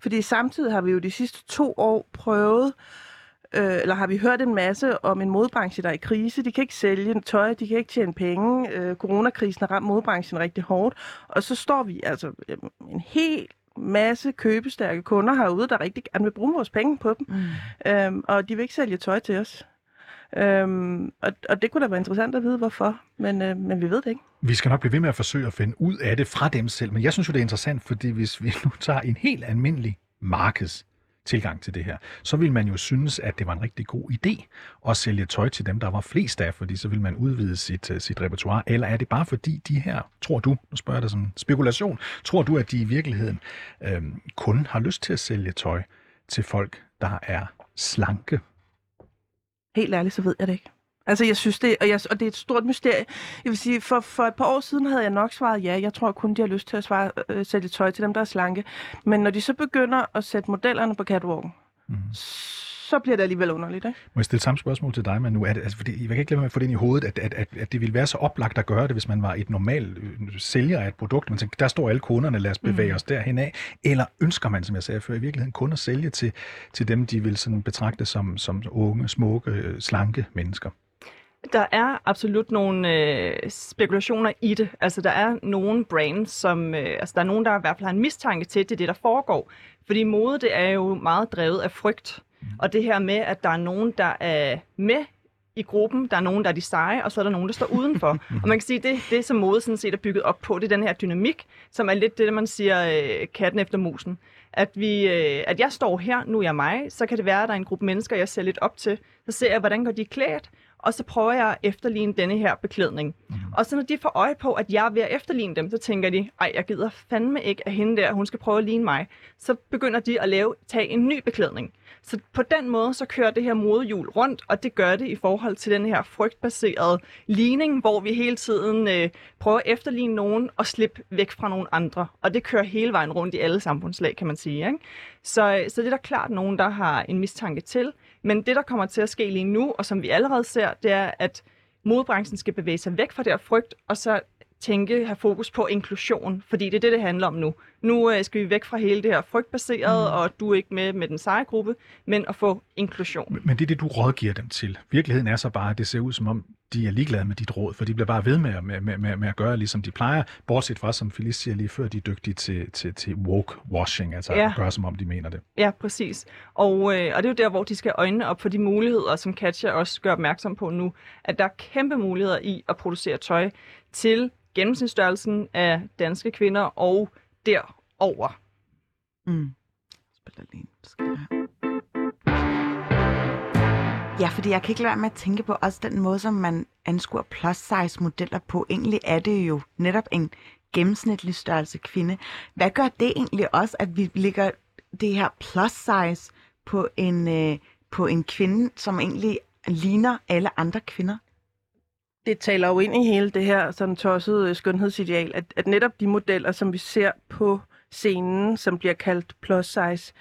Fordi samtidig har vi jo de sidste to år prøvet øh, eller har vi hørt en masse om en modbranche, der er i krise. De kan ikke sælge tøj, de kan ikke tjene penge. Øh, coronakrisen har ramt modbranchen rigtig hårdt. Og så står vi altså øh, en helt masse købestærke kunder herude, der rigtig gerne vil bruge vores penge på dem. Mm. Øhm, og de vil ikke sælge tøj til os. Øhm, og, og det kunne da være interessant at vide, hvorfor, men, øh, men vi ved det ikke. Vi skal nok blive ved med at forsøge at finde ud af det fra dem selv, men jeg synes jo, det er interessant, fordi hvis vi nu tager en helt almindelig markeds tilgang til det her, så vil man jo synes, at det var en rigtig god idé at sælge tøj til dem, der var flest af, fordi så vil man udvide sit, øh, sit repertoire. Eller er det bare fordi de her, tror du, nu spørger jeg dig som spekulation, tror du, at de i virkeligheden øh, kun har lyst til at sælge tøj til folk, der er slanke? Helt ærligt, så ved jeg det ikke. Altså, jeg synes det, og, jeg, og det er et stort mysterie. Jeg vil sige, for, for et par år siden havde jeg nok svaret ja. Jeg tror kun, de har lyst til at svare, øh, sætte tøj til dem, der er slanke. Men når de så begynder at sætte modellerne på catwalken, mm. så bliver det alligevel underligt, ikke? Må jeg stille samme spørgsmål til dig, men nu er det, altså, fordi, jeg kan ikke lade mig at få det ind i hovedet, at, at, at, at det ville være så oplagt at gøre det, hvis man var et normalt øh, sælger af et produkt. Man tænker, der står alle kunderne, lad os bevæge mm. os derhen af. Eller ønsker man, som jeg sagde før, i virkeligheden kun at sælge til, til dem, de vil sådan betragte som, som unge, smukke, øh, slanke mennesker? Der er absolut nogle øh, spekulationer i det. Altså, der er nogle brands, som... Øh, altså, der er nogen, der i hvert fald har en mistanke til, at det er det, der foregår. Fordi mode, det er jo meget drevet af frygt. Mm. Og det her med, at der er nogen, der er med i gruppen, der er nogen, der er de seje, og så er der nogen, der står udenfor. og man kan sige, at det, det som mode sådan set er bygget op på, det er den her dynamik, som er lidt det, man siger øh, katten efter musen. At, vi, øh, at jeg står her, nu er jeg mig, så kan det være, at der er en gruppe mennesker, jeg ser lidt op til. Så ser jeg, hvordan går de klædt, og så prøver jeg at efterligne denne her beklædning. Mm. Og så når de får øje på, at jeg er ved at efterligne dem, så tænker de, ej, jeg gider fandme ikke, at hende der, hun skal prøve at ligne mig. Så begynder de at lave, tage en ny beklædning. Så på den måde, så kører det her modehjul rundt, og det gør det i forhold til den her frygtbaserede ligning, hvor vi hele tiden øh, prøver at efterligne nogen og slippe væk fra nogle andre. Og det kører hele vejen rundt i alle samfundslag, kan man sige. Ikke? Så, så det er der klart nogen, der har en mistanke til. Men det, der kommer til at ske lige nu, og som vi allerede ser, det er, at modebranchen skal bevæge sig væk fra det her frygt, og så tænke, have fokus på inklusion, fordi det er det, det handler om nu. Nu øh, skal vi væk fra hele det her frygtbaserede, mm. og du er ikke med med den seje gruppe, men at få inklusion. Men, men det er det, du rådgiver dem til. Virkeligheden er så bare, at det ser ud som om, de er ligeglade med dit råd, for de bliver bare ved med, med, med, med, med at gøre, ligesom de plejer, bortset fra, som Felice siger lige før, de er dygtige til, til, til woke-washing, altså ja. at gøre, som om de mener det. Ja, præcis. Og, øh, og det er jo der, hvor de skal øjne op for de muligheder, som Katja også gør opmærksom på nu, at der er kæmpe muligheder i at producere tøj til gennemsnitsstørrelsen af danske kvinder og derover. Mm. Spiller lige Ja, fordi jeg kan ikke lade være med at tænke på også den måde, som man anskuer plus size modeller på. Egentlig er det jo netop en gennemsnitlig størrelse kvinde. Hvad gør det egentlig også, at vi ligger det her plus size på en, øh, på en kvinde, som egentlig ligner alle andre kvinder? Det taler jo ind i hele det her sådan tossede skønhedsideal, at, at netop de modeller, som vi ser på scenen, som bliver kaldt plus size,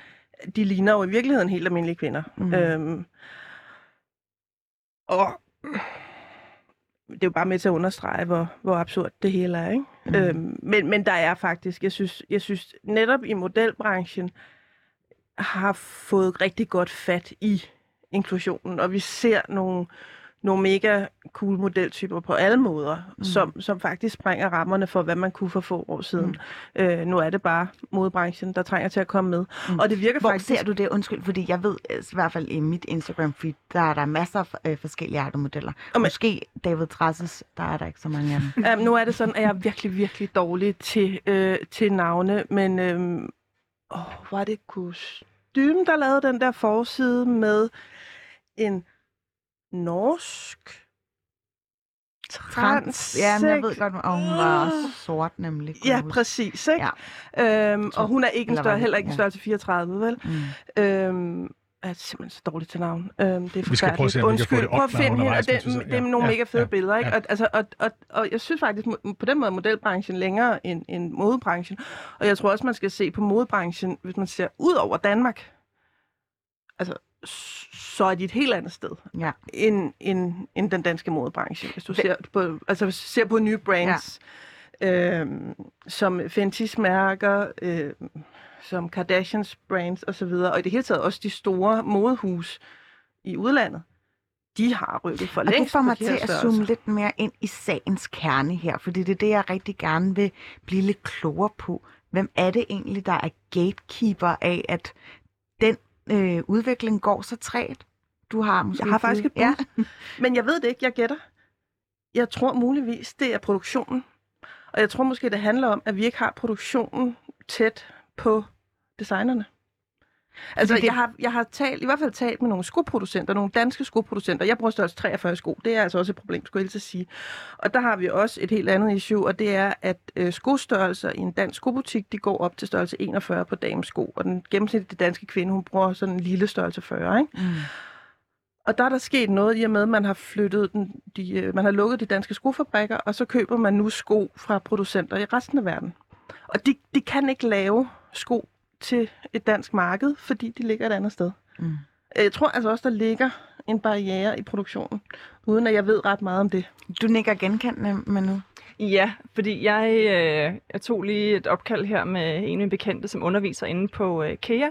de ligner jo i virkeligheden helt almindelige kvinder. Mm. Øhm, og det er jo bare med til at understrege, hvor, hvor absurd det hele er. Ikke? Mm. Øhm, men, men der er faktisk, jeg synes, jeg synes netop i modelbranchen, har fået rigtig godt fat i inklusionen, og vi ser nogle, nogle mega cool modeltyper på alle måder, mm. som, som faktisk sprænger rammerne for, hvad man kunne for få år siden. Mm. Øh, nu er det bare modebranchen, der trænger til at komme med. Mm. Og det virker Hvor faktisk... ser du det? Undskyld, fordi jeg ved, i hvert fald i mit Instagram-feed, der er der masser af øh, forskellige arter modeller. Og Måske David Trasses, der er der ikke så mange af dem. um, nu er det sådan, at jeg er virkelig, virkelig dårlig til, øh, til navne, men øh, åh, var det kostume, der lavede den der forside med en norsk trans. Ja, men jeg ved godt, at hun var sort nemlig. Ja, præcis. Ikke? Ja. Øhm, og hun er ikke en større, heller ikke en større til 34, vel? Mm. Øhm, er simpelthen så dårligt til navn. Øhm, det er Vi skal prøve at se, om vi kan få det op, finde hende. Det, det, det er nogle ja, mega fede ja, billeder. Ikke? Ja. Og, altså, og, og, og jeg synes faktisk på den måde modelbranchen længere end, end modebranchen. Og jeg tror også, man skal se på modebranchen, hvis man ser ud over Danmark. Altså, så er de et helt andet sted ja. end, end, end den danske modebranche. Hvis du ser på, altså, ser på nye brands, ja. øh, som Fentis mærker, øh, som Kardashians brands osv., og, og i det hele taget også de store modehus i udlandet, de har rykket for og længst det får mig til at zoome lidt mere ind i sagens kerne her, fordi det er det, jeg rigtig gerne vil blive lidt klogere på. Hvem er det egentlig, der er gatekeeper af, at øh, udvikling går så træt? Du har måske Jeg har faktisk et bud. Ja. Men jeg ved det ikke, jeg gætter. Jeg tror muligvis, det er produktionen. Og jeg tror måske, det handler om, at vi ikke har produktionen tæt på designerne. Altså, det- jeg, har, jeg har talt, i hvert fald talt med nogle skoproducenter, nogle danske skoproducenter. Jeg bruger størrelse 43 sko. Det er altså også et problem, skulle jeg sige. Og der har vi også et helt andet issue, og det er, at øh, skostørrelser i en dansk skobutik, de går op til størrelse 41 på damesko. Og den gennemsnitlige danske kvinde, hun bruger sådan en lille størrelse 40, ikke? Mm. Og der er der sket noget i og med, at man har flyttet den, de, øh, man har lukket de danske skofabrikker, og så køber man nu sko fra producenter i resten af verden. Og de, de kan ikke lave sko til et dansk marked, fordi de ligger et andet sted. Mm. Jeg tror altså også, der ligger en barriere i produktionen, uden at jeg ved ret meget om det. Du nikker genkendende, Manu. Ja, fordi jeg, øh, jeg tog lige et opkald her med en af mine bekendte, som underviser inde på øh, KEA.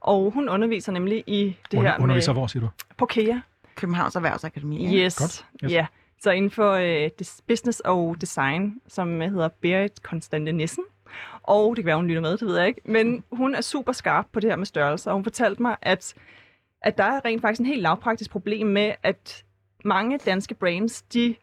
Og hun underviser nemlig i det Under, her underviser med... hvor, siger du? På KEA. Københavns Erhvervsakademi. ikke? Yes. Godt. Yes. Yes. Ja. Så inden for øh, business og design, som hedder Berit Konstante Nissen. Og det kan være, hun lytter med, det ved jeg ikke. Men hun er super skarp på det her med størrelser, og hun fortalte mig, at, at der er rent faktisk en helt lavpraktisk problem med, at mange danske brands, de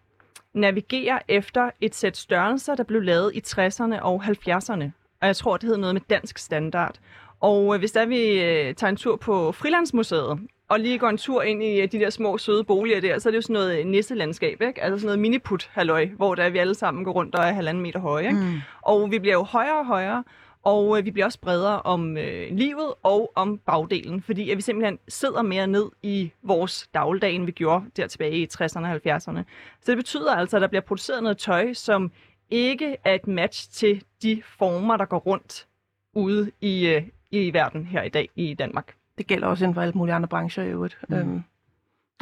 navigerer efter et sæt størrelser, der blev lavet i 60'erne og 70'erne. Og jeg tror, det hedder noget med dansk standard. Og øh, hvis der vi øh, tager en tur på Frilandsmuseet, og lige går en tur ind i øh, de der små søde boliger der, så er det jo sådan noget nisselandskab, ikke? Altså sådan noget miniput halløj hvor der vi alle sammen går rundt og er halvanden meter høje, ikke? Mm. Og vi bliver jo højere og højere, og øh, vi bliver også bredere om øh, livet og om bagdelen, fordi at vi simpelthen sidder mere ned i vores dagligdag, end vi gjorde der tilbage i 60'erne og 70'erne. Så det betyder altså, at der bliver produceret noget tøj, som ikke er et match til de former, der går rundt ude i, øh, i verden her i dag i Danmark. Det gælder også inden for alle mulige andre brancher i øvrigt. Mm. Øhm,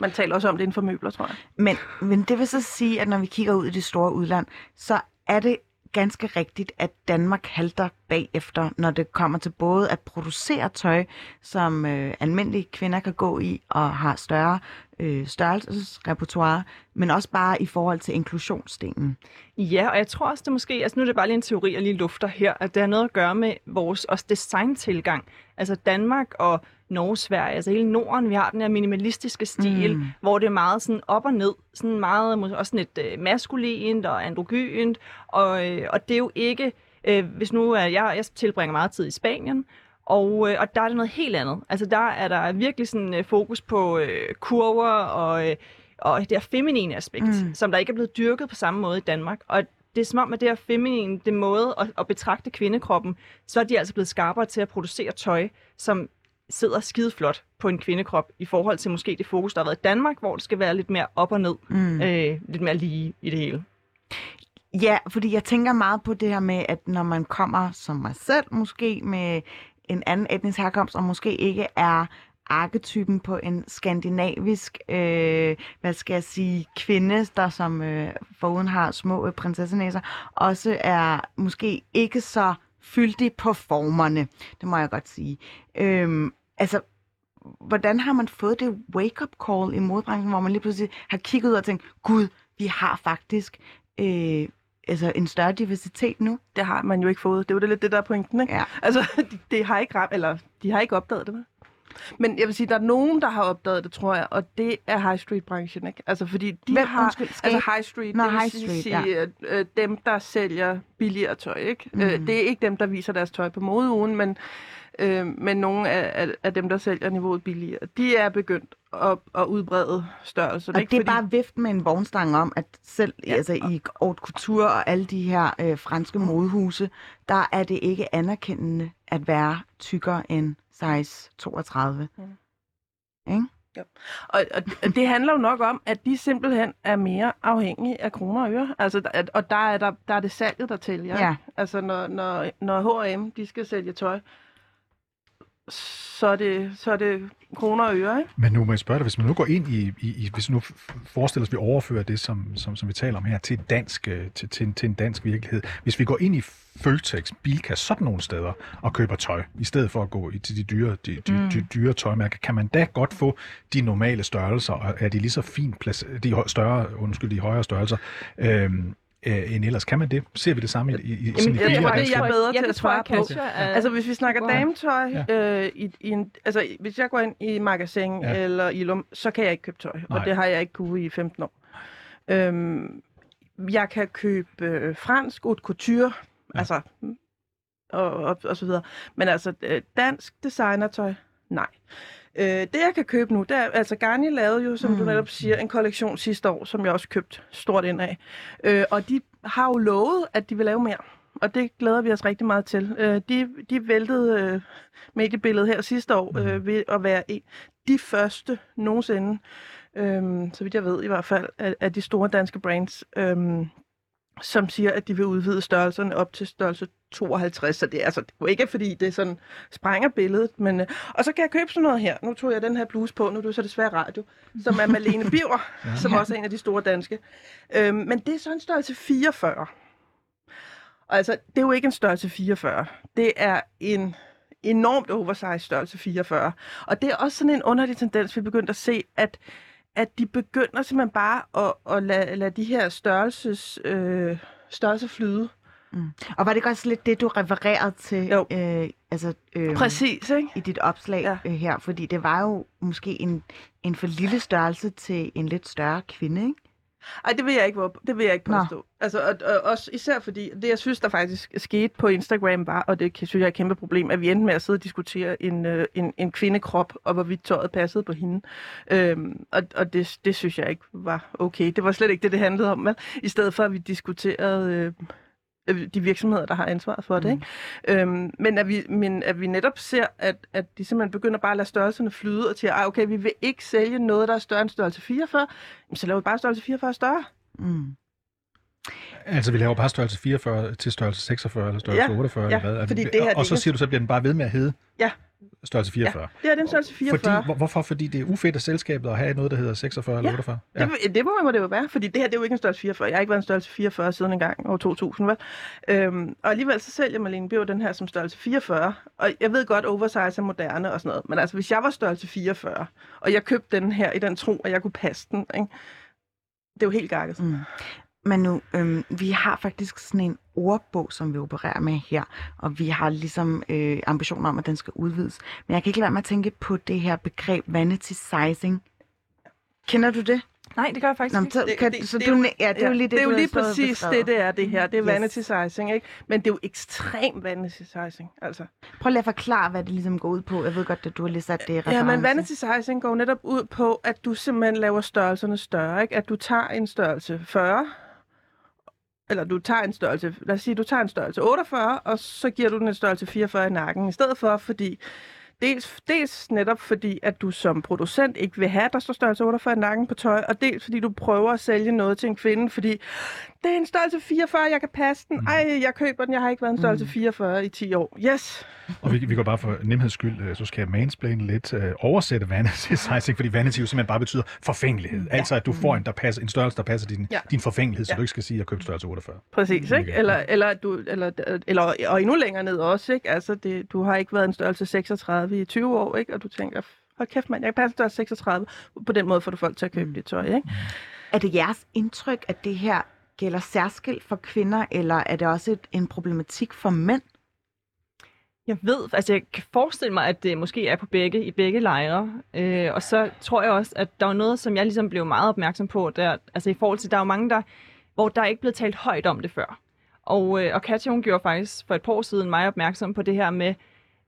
man taler også om det inden for møbler, tror jeg. Men, men det vil så sige, at når vi kigger ud i det store udland, så er det ganske rigtigt, at Danmark halter bagefter, når det kommer til både at producere tøj, som øh, almindelige kvinder kan gå i og har større øh, størrelsesrepertoire, men også bare i forhold til inklusionsdelen. Ja, og jeg tror også, det måske, altså nu er det bare lige en teori, jeg lige lufter her, at det har noget at gøre med vores også design-tilgang. Altså Danmark og Norge, Sverige, altså hele Norden, vi har den her minimalistiske stil, Mm. hvor det er meget sådan op og ned, sådan meget også sådan et øh, maskulint og androgynt, og, øh, og det er jo ikke, øh, hvis nu er jeg, jeg tilbringer meget tid i Spanien, og, øh, og der er det noget helt andet. Altså der er der virkelig sådan øh, fokus på øh, kurver og, øh, og det her feminine aspekt, mm. som der ikke er blevet dyrket på samme måde i Danmark. Og det er som om, at det her feminine, det måde at, at betragte kvindekroppen, så er de altså blevet skarpere til at producere tøj, som sidder skide flot på en kvindekrop, i forhold til måske det fokus, der har været i Danmark, hvor det skal være lidt mere op og ned, Mm. øh, lidt mere lige i det hele. Ja, fordi jeg tænker meget på det her med, at når man kommer som mig selv måske med en anden etnisk herkomst, og måske ikke er arketypen på en skandinavisk, øh, hvad skal jeg sige, kvinde, der som øh, foruden har små øh, prinsessenæser, også er måske ikke så fyldig på formerne. Det må jeg godt sige. Øhm, altså, hvordan har man fået det wake-up call i modebranchen, hvor man lige pludselig har kigget ud og tænkt, gud, vi har faktisk øh, altså en større diversitet nu? Det har man jo ikke fået. Det er jo det lidt det, der er pointen, ikke? Ja. Altså, de, de har ikke ramt, eller de har ikke opdaget det? Men jeg vil sige, der er nogen, der har opdaget det, tror jeg, og det er high street-branchen, ikke? Altså, fordi de Hvem? har... Undskyld, skal altså, high street, Nå, det vil high sige, street, sige øh, dem, der sælger billigere tøj, ikke? Øh, det er ikke dem, der viser deres tøj på modeugen, men, øh, men nogle af, af, af dem, der sælger niveauet billigere, de er begyndt at, at udbrede størrelser. Og det er bare vift med en vognstang om, at selv ja. altså, i haute couture og alle de her øh, franske modehuse, der er det ikke anerkendende at være tykkere end size 32. Og, og, og det handler jo nok om, at de simpelthen er mere afhængige af kroner og øre. Altså, at, og der er, der, der er det salget, der tæller. Ja. ikke? Altså, når, når, når H&M, de skal sælge tøj, så er det, så er det kroner og øre, ikke? Men nu må jeg spørge dig, hvis man nu går ind i, i, i hvis nu forestiller os, at vi overfører det, som, som, som vi taler om her, til, dansk, øh, til, til, en, til en dansk virkelighed. Hvis vi går ind i Føtex, Bilka, sådan nogle steder, og køber tøj, i stedet for at gå i, til de dyre, de, de, Mm. de dyre tøjmærker, kan man da godt få de normale størrelser, og er de lige så fint placeret, de større, undskyld, de højere størrelser, øhm, øh, end ellers. Kan man det? Ser vi det samme i, i, i sådan i jeg tror, det danske- jeg er bedre til det at jeg, svare på. Er- Altså, hvis vi snakker Wow. dametøj, Ja. øh, i, i en, altså, hvis jeg går ind i magasin Ja. eller i lum, så kan jeg ikke købe tøj. Nej. Og det har jeg ikke kunnet i 15 år. Øhm, jeg kan købe øh, fransk haute couture, Ja. ja. altså, og, og, og så videre. Men altså, øh, dansk designertøj, nej. Øh, det jeg kan købe nu, det er, altså Garni lavede jo, som mm. du Mm. netop siger, en kollektion sidste år, som jeg også købte stort ind af. Øh, og de har jo lovet, at de vil lave mere. Og det glæder vi os rigtig meget til. Øh, de, de væltede øh, mediebilledet her sidste år øh, ved at være en, de første nogensinde, øh, så vidt jeg ved i hvert fald, af, af de store danske brands, øh, som siger, at de vil udvide størrelserne op til størrelse 52. Så det er altså det er jo ikke, fordi det sådan sprænger billedet. Men, øh, og så kan jeg købe sådan noget her. Nu tog jeg den her bluse på, nu er det så desværre radio, som er Malene Biver, ja. som også er en af de store danske. Øh, men det er så en størrelse 44. Og altså, det er jo ikke en størrelse 44. Det er en enormt oversized størrelse 44. Og det er også sådan en underlig tendens, vi er begyndt at se, at, at de begynder simpelthen bare at, at lade, lade de her størrelses, øh, størrelse flyde. Og var det ikke også lidt det, du refererede til Jo. øh, altså, øh, Præcis, ikke? i dit opslag Ja. øh, her? Fordi det var jo måske en, en for lille størrelse til en lidt større kvinde, ikke? Ej, det vil jeg ikke, det vil jeg ikke Nå. påstå. Altså, og, og, også især fordi, det jeg synes, der faktisk skete på Instagram var, og det synes jeg er et kæmpe problem, at vi endte med at sidde og diskutere en, øh, en, en kvindekrop, og hvorvidt tøjet passede på hende. Øhm, og og det, det synes jeg ikke var okay. Det var slet ikke det, det handlede om, vel? I stedet for, at vi diskuterede... Øh, de virksomheder, der har ansvaret for det. Mm. Ikke? Øhm, men, at vi, men at vi netop ser, at, at de simpelthen begynder bare at lade størrelserne flyde, og siger, "Ej, okay, vi vil ikke sælge noget, der er større end størrelse 44, Jamen, så laver vi bare størrelse 44 større. Mm. Altså, vi laver bare størrelse 44 til størrelse 46 eller størrelse Ja, 48 ja, eller hvad? fordi det her, og det så siger du, så bliver den bare ved med at hedde Ja. Størrelse 44. Det er den størrelse 44. Fordi, hvor, hvorfor? Fordi det er ufedt af selskabet at have noget, der hedder 46 eller Ja, 48? Ja. Det, det må, må det jo være, fordi det her det er jo ikke en størrelse 44. Jeg har ikke været en størrelse 44 siden en gang år 2000, vel? Øhm, og alligevel så sælger Malene Biver den her som størrelse 44. Og jeg ved godt, oversize er moderne og sådan noget. Men altså, hvis jeg var størrelse 44, og jeg købte den her i den tro, at jeg kunne passe den, ikke? det er jo helt gakket. Mm. Men nu, øhm, vi har faktisk sådan en ordbog, som vi opererer med her, og vi har ligesom øh, ambitioner om, at den skal udvides. Men jeg kan ikke lade med at tænke på det her begreb vanity sizing. Kender du det? Nej, det gør jeg faktisk Nå, men ikke. så, Det- kan, det- så det du, er jo- næ- ja, det er jo lige det, det er jo lige præcis det, det er det her. Det er Yes. vanity sizing, ikke? Men det er jo ekstrem vanity sizing, altså. Prøv lige at forklare, hvad det ligesom går ud på. Jeg ved godt, at du har lige sat det i reference. Ja, men vanity sizing går netop ud på, at du simpelthen laver størrelserne større, ikke? At du tager en størrelse 40, eller du tager en størrelse, lad os sige, du tager en størrelse 48, og så giver du den en størrelse 44 i nakken, i stedet for, fordi Dels, dels netop fordi, at du som producent ikke vil have, at der står størrelse 48 i nakken på tøj, og dels fordi du prøver at sælge noget til en kvinde, fordi det er en størrelse 44, jeg kan passe den. Ej, jeg køber den, jeg har ikke været en størrelse 44 i 10 år. Yes! Og vi, vi går bare for nemheds skyld, øh, så skal jeg mansplaine lidt, øh, oversætte vanity sizing, fordi vanity jo simpelthen bare betyder forfængelighed. Ja. Altså, at du får en, der passer, en størrelse, der passer din, ja. Din forfængelighed, så Ja. du ikke skal sige, at jeg købte størrelse 48. Præcis, ikke? Eller, eller, at du, eller, eller, og endnu længere ned også, ikke? Altså, det, du har ikke været en størrelse 36 i 20 år, ikke? Og du tænker, hold kæft mand, jeg kan passe størrelse 36. På den måde får du folk til at købe dit tøj, ikke? Er det jeres indtryk, at det her gælder særskilt for kvinder, eller er det også et, en problematik for mænd? Jeg ved, altså jeg kan forestille mig, at det måske er på begge, i begge lejre. Øh, og så tror jeg også, at der var noget, som jeg ligesom blev meget opmærksom på, der, altså i forhold til, der er jo mange, der, hvor der er ikke blevet talt højt om det før. Og, øh, og Katja, hun gjorde faktisk for et par år siden mig opmærksom på det her med,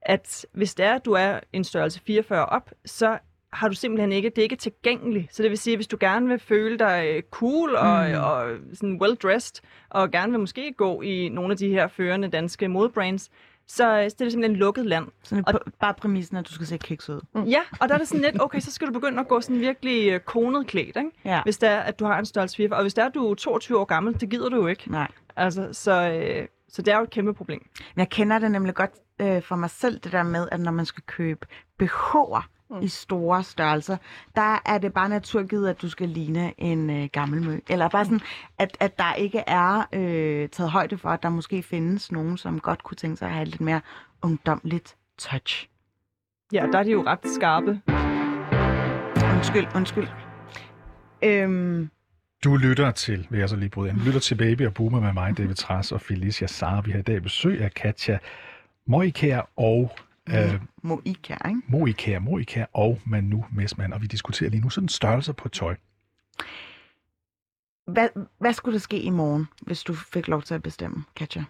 at hvis det er, at du er en størrelse 44 op, så har du simpelthen ikke, det er ikke tilgængeligt. Så det vil sige, hvis du gerne vil føle dig øh, cool og, mm. og sådan well-dressed, og gerne vil måske gå i nogle af de her førende danske modebrands, så øh, så det er det simpelthen lukket land. Sådan og... bare præmissen, at du skal se kiks ud. Mm. Ja, og der er det sådan lidt, okay, så skal du begynde at gå sådan virkelig øh, konet klædt, ikke? Ja. Hvis det er, at du har en størrelse 44. Og hvis det er, at du er 22 år gammel, det gider du jo ikke. Nej. Altså, så, øh, så det er jo et kæmpe problem. Men jeg kender det nemlig godt øh, for mig selv, det der med, at når man skal købe BH'er mm. i store størrelser, der er det bare naturgivet, at du skal ligne en øh, gammel mø. Eller bare sådan, at, at der ikke er øh, taget højde for, at der måske findes nogen, som godt kunne tænke sig at have lidt mere ungdomligt touch. Ja, der er de jo ret skarpe. Undskyld, undskyld. Øhm, Du lytter til, vil jeg så lige bryde ind, lytter til Baby og Boomer med mig, David Tras og Felicia Sara. Vi har i dag besøg af Katja Moikær og øh, Moika, ikke? Moikær, Moikær og Manu Mesman, og vi diskuterer lige nu sådan størrelser på tøj. Hvad, hvad skulle der ske i morgen, hvis du fik lov til at bestemme, Katja?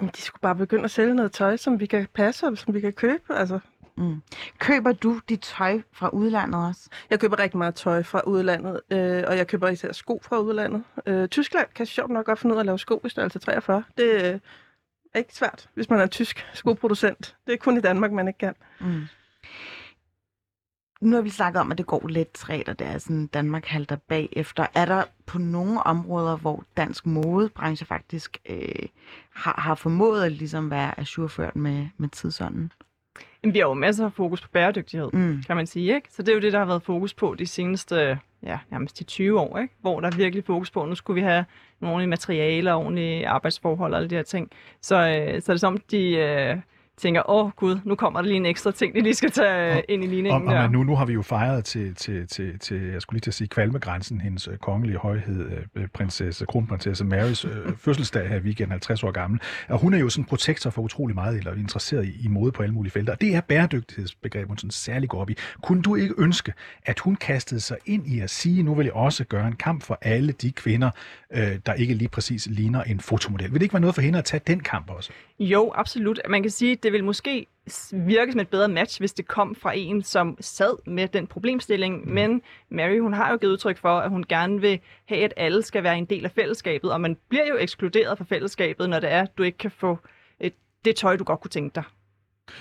Jamen, de skulle bare begynde at sælge noget tøj, som vi kan passe og som vi kan købe. Altså, Mm. Køber du dit tøj fra udlandet også? jeg køber rigtig meget tøj fra udlandet, øh, og jeg køber især sko fra udlandet. Øh, Tyskland kan sjovt nok godt finde ud af at lave sko i størrelse 43. Det øh, ikke svært, hvis man er tysk skoproducent. Det er kun i Danmark, man ikke kan. Mm. Nu har vi snakket om, at det går lidt træt, og det er sådan, Danmark halter bagefter. Er der på nogle områder, hvor dansk modebranche faktisk øh, har, har formået at ligesom være ajourført med, med tidsånden? Jamen, vi har jo masser af fokus på bæredygtighed, Mm. kan man sige. Ikke? Så det er jo det, der har været fokus på de seneste ja, nærmest de 20 år, ikke? hvor der er virkelig fokus på, at nu skulle vi have nogle ordentlige materialer, ordentlige arbejdsforhold og alle de her ting. Så, øh, så er det som, de øh, tænker, åh gud, nu kommer der lige en ekstra ting, de lige skal tage øh, Og- ind i Og, ligningen og der. nu, nu har vi jo fejret til, til, til, til, jeg skulle lige til at sige, kvalmegrænsen, hendes øh, kongelige højhed, øh, prinsesse, kronprinsesse Marys øh, fødselsdag her i weekenden, 50 år gammel. Og hun er jo sådan en protektor for utrolig meget, eller interesseret i, i mode på alle mulige felter. Og det er bæredygtighedsbegreb, hun sådan særlig går op i. Kunne du ikke ønske, at hun kastede sig ind i at sige, nu vil jeg også gøre en kamp for alle de kvinder, øh, der ikke lige præcis ligner en fotomodel? Vil det ikke være noget for hende at tage den kamp også? Jo, absolut. Man kan sige, at det vil måske virke som et bedre match, hvis det kom fra en, som sad med den problemstilling. Men Mary, hun har jo givet udtryk for, at hun gerne vil have, at alle skal være en del af fællesskabet, og man bliver jo ekskluderet fra fællesskabet, når det er, at du ikke kan få et, det tøj, du godt kunne tænke dig.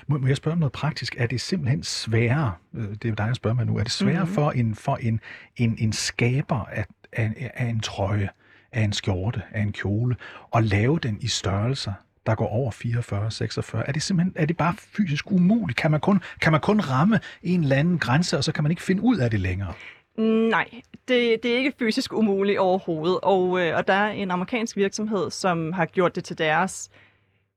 Må, må jeg spørge om noget praktisk? Er det simpelthen sværere, øh, det er jo dig, jeg spørger mig nu, er det sværere Mhm. mm-hmm. for, en, for en, en, en skaber af, af, af en trøje, af en skjorte, af en kjole, at lave den i størrelser, der går over 44, 46? Er det simpelthen er det bare fysisk umuligt? Kan man, kun, kan man kun ramme en eller anden grænse, og så kan man ikke finde ud af det længere? Mm, nej, det, det er ikke fysisk umuligt overhovedet. Og, øh, og der er en amerikansk virksomhed, som har gjort det til deres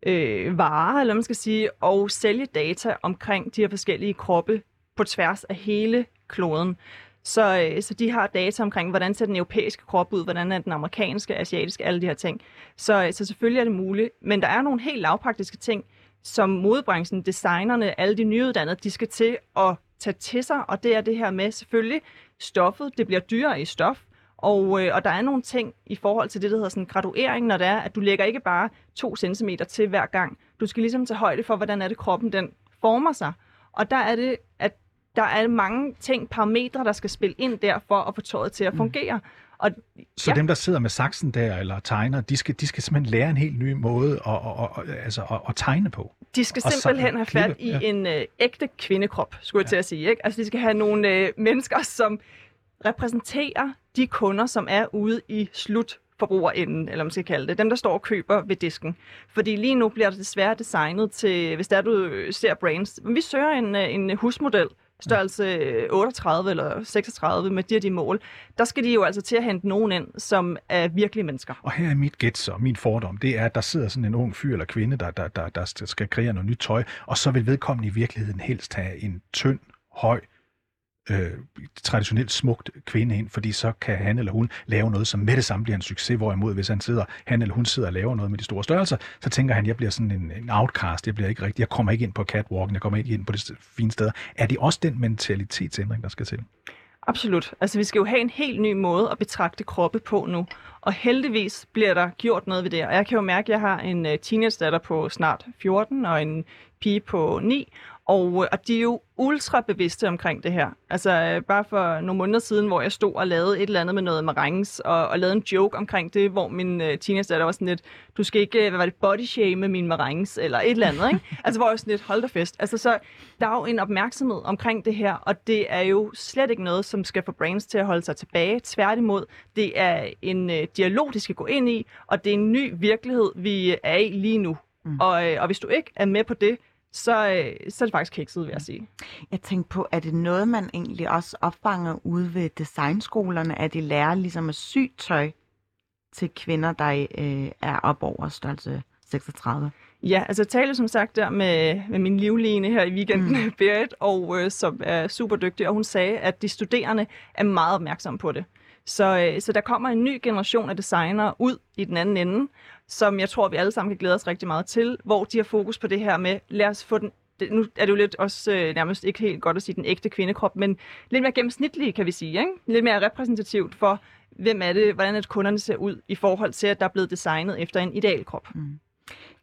øh, varer, eller man skal sige, og sælge data omkring de her forskellige kroppe på tværs af hele kloden. Så, øh, så de har data omkring, hvordan ser den europæiske krop ud, hvordan er den amerikanske, asiatiske, alle de her ting. Så, øh, så selvfølgelig er det muligt. Men der er nogle helt lavpraktiske ting, som modebranchen, designerne, alle de nyuddannede, de skal til at tage til sig, og det er det her med selvfølgelig stoffet, det bliver dyrere i stof, og, øh, og der er nogle ting i forhold til det, der hedder sådan graduering, når det er, at du lægger ikke bare to centimeter til hver gang. Du skal ligesom tage højde for, hvordan er det kroppen den former sig. Og der er det, at der er mange ting, parametre, der skal spille ind der for at få tøjet til at fungere. Og Så Ja. dem, der sidder med saksen der, eller tegner, de skal, de skal simpelthen lære en helt ny måde at, at, at, altså at, at tegne på. De skal Og så simpelthen have fat i ja. en øh, ægte kvindekrop, skulle jeg Ja. til at sige. Ikke? Altså, de skal have nogle øh, mennesker, som repræsenterer de kunder, som er ude i slut forbrugerenden, eller man skal kalde det. Dem, der står og køber ved disken. Fordi lige nu bliver det desværre designet til, hvis der du ser brands. Men vi søger en, øh, en husmodel, størrelse 38 eller 36 med de her de mål. Der skal de jo altså til at hente nogen ind, som er virkelige mennesker. Og her er mit gæt så, min fordom, det er, at der sidder sådan en ung fyr eller kvinde, der, der, der, der skal kreere noget nyt tøj, og så vil vedkommende i virkeligheden helst have en tynd, høj, øh, traditionelt smukt kvinde ind, fordi så kan han eller hun lave noget, som med det samme bliver en succes, hvorimod hvis han, sidder, han eller hun sidder og laver noget med de store størrelser, så tænker han, jeg bliver sådan en, en outcast, jeg bliver ikke rigtig, jeg kommer ikke ind på catwalken, jeg kommer ikke ind på det fine steder. Er det også den mentalitetsændring, der skal til? Absolut. Altså, vi skal jo have en helt ny måde at betragte kroppe på nu. Og heldigvis bliver der gjort noget ved det. Og jeg kan jo mærke, at jeg har en øh, teenage-datter på snart 14 og en pige på 9. Og, øh, og de er jo ultra bevidste omkring det her. Altså øh, bare for nogle måneder siden, hvor jeg stod og lavede et eller andet med noget marengs, og, og lavede en joke omkring det, hvor min øh, teenage-datter var sådan lidt, du skal ikke, øh, hvad var det, body shame min marengs, eller et eller andet, ikke? altså hvor jeg sådan lidt, hold da fest. Altså så, der er jo en opmærksomhed omkring det her, og det er jo slet ikke noget, som skal få brands til at holde sig tilbage. Tværtimod, det er en øh, dialog, de skal gå ind i, og det er en ny virkelighed, vi er i lige nu. Mm. Og, og hvis du ikke er med på det, så, øh, så er det faktisk kikset, vil jeg sige. Jeg tænkte på, er det noget, man egentlig også opfanger ude ved designskolerne, at de lærer ligesom at sy tøj til kvinder, der øh, er op over størrelse 36? Ja, altså jeg talte som sagt der med, med min livline her i weekenden, mm. Berit, og øh, som er super dygtig, og hun sagde, at de studerende er meget opmærksomme på det. Så, øh, så der kommer en ny generation af designere ud i den anden ende, som jeg tror, vi alle sammen kan glæde os rigtig meget til, hvor de har fokus på det her med, lad os få den det, nu er det jo lidt også øh, nærmest ikke helt godt at sige den ægte kvindekrop, men lidt mere gennemsnitlig, kan vi sige. Ikke? Lidt mere repræsentativt for, hvem er det, hvordan at kunderne ser ud i forhold til, at der er blevet designet efter en idealkrop. Mm.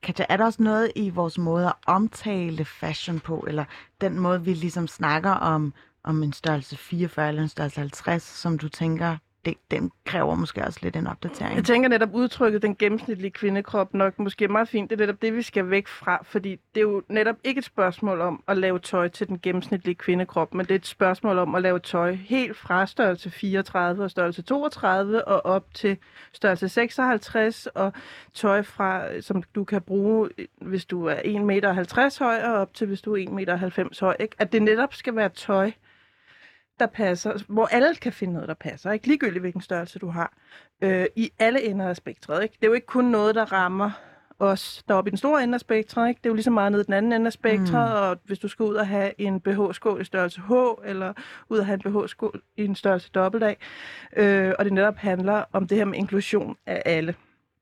Katja, er der også noget i vores måde at omtale fashion på, eller den måde, vi ligesom snakker om, om en størrelse 44 eller en størrelse 50, som du tænker, det, den kræver måske også lidt en opdatering. Jeg tænker netop udtrykket den gennemsnitlige kvindekrop nok måske meget fint. Det er netop det, vi skal væk fra, fordi det er jo netop ikke et spørgsmål om at lave tøj til den gennemsnitlige kvindekrop, men det er et spørgsmål om at lave tøj helt fra størrelse 34 og størrelse 32 og op til størrelse 56 og tøj fra, som du kan bruge, hvis du er 1,50 meter høj og op til, hvis du er 1,90 meter høj. Ikke? At det netop skal være tøj, der passer, hvor alle kan finde noget, der passer, ikke? ligegyldigt hvilken størrelse du har, øh, i alle ender af spektret. Ikke? Det er jo ikke kun noget, der rammer os deroppe i den store ende af spektret. Ikke? Det er jo lige så meget nede i den anden ende af spektret, mm. og hvis du skal ud og have en BH-skål i størrelse H, eller ud og have en BH-skål i en størrelse dobbelt øh, og det netop handler om det her med inklusion af alle.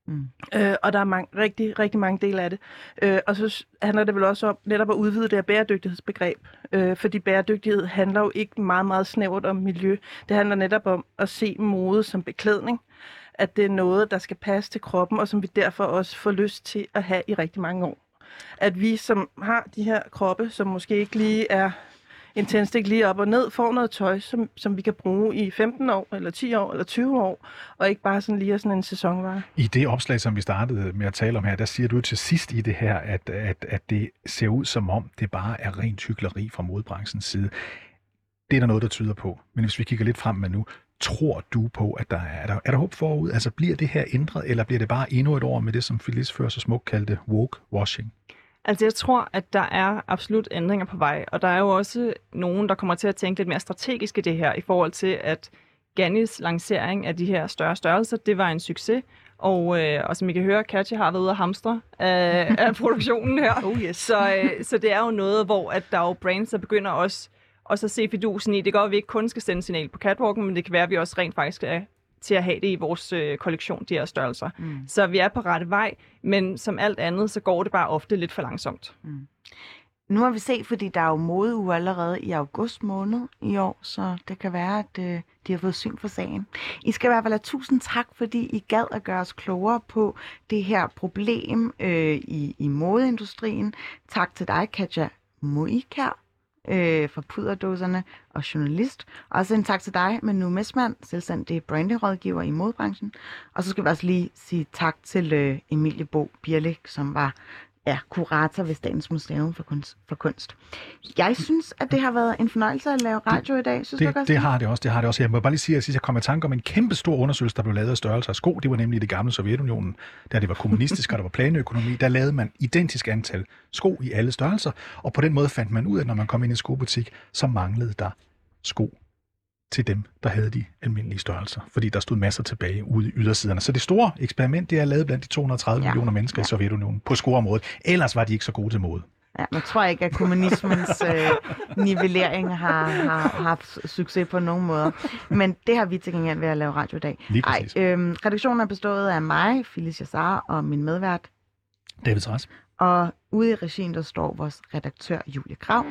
Mm. Øh, og der er mange, rigtig, rigtig mange dele af det. Øh, og så handler det vel også om netop at udvide det her bæredygtighedsbegreb. Øh, fordi bæredygtighed handler jo ikke meget, meget snævert om miljø. Det handler netop om at se mode som beklædning. At det er noget, der skal passe til kroppen, og som vi derfor også får lyst til at have i rigtig mange år. At vi, som har de her kroppe, som måske ikke lige er en tændstik lige op og ned, får noget tøj, som, som vi kan bruge i 15 år, eller 10 år, eller 20 år, og ikke bare sådan lige sådan en sæsonvare. I det opslag, som vi startede med at tale om her, der siger du til sidst i det her, at, at, at det ser ud som om, det bare er rent tykleri fra modbranchens side. Det er der noget, der tyder på. Men hvis vi kigger lidt frem med nu, tror du på, at der er, er der, er der håb forud? Altså bliver det her ændret, eller bliver det bare endnu et år med det, som Phyllis før så smukt kaldte woke washing? Altså jeg tror, at der er absolut ændringer på vej, og der er jo også nogen, der kommer til at tænke lidt mere strategisk i det her, i forhold til at Gannis lancering af de her større størrelser, det var en succes, og, øh, og som I kan høre, Katja har været ude at hamstre af, af produktionen her. Oh yes. så, øh, så det er jo noget, hvor at der er jo brands, der begynder også, også at se fidusen i. Det går, at vi ikke kun skal sende signal på catwalken, men det kan være, at vi også rent faktisk skal til at have det i vores øh, kollektion, de her størrelser. Mm. Så vi er på rette vej, men som alt andet, så går det bare ofte lidt for langsomt. Mm. Nu har vi set, fordi der er jo modeuge allerede i august måned i år, så det kan være, at øh, de har fået syn for sagen. I skal i hvert fald have tusind tak, fordi I gad at gøre os klogere på det her problem øh, i, i modeindustrien. Tak til dig, Katja Moikær øh, fra Puderdåserne og journalist. Og også en tak til dig, Manu Messmann, selvstændig brandingrådgiver i modbranchen. Og så skal vi også lige sige tak til øh, Emilie Bo Birlik, som var ja, kurator ved Statens Museum for Kunst, for Kunst. Jeg synes, at det har været en fornøjelse at lave radio det, i dag. Synes det, du også det har det også. Det har det også. Jeg må bare lige sige, at jeg kom i tanke om en kæmpe stor undersøgelse, der blev lavet af størrelse af sko. Det var nemlig i det gamle Sovjetunionen, da det var kommunistisk og der var planøkonomi. Der lavede man identisk antal sko i alle størrelser, og på den måde fandt man ud af, at når man kom ind i en skobutik, så manglede der sko til dem, der havde de almindelige størrelser, fordi der stod masser tilbage ude i ydersiderne. Så det store eksperiment, det er lavet blandt de 230 ja. millioner mennesker ja. i Sovjetunionen på skoområdet. Ellers var de ikke så gode til mode. Ja, man tror ikke, at kommunismens øh, nivellering har, har, har haft succes på nogen måde. Men det har vi til gengæld ved at lave radio i dag. Ej, øhm, redaktionen er bestået af mig, Phyllis Jassar, og min medvært. David Træs. Og ude i regien, der står vores redaktør Julie Grav.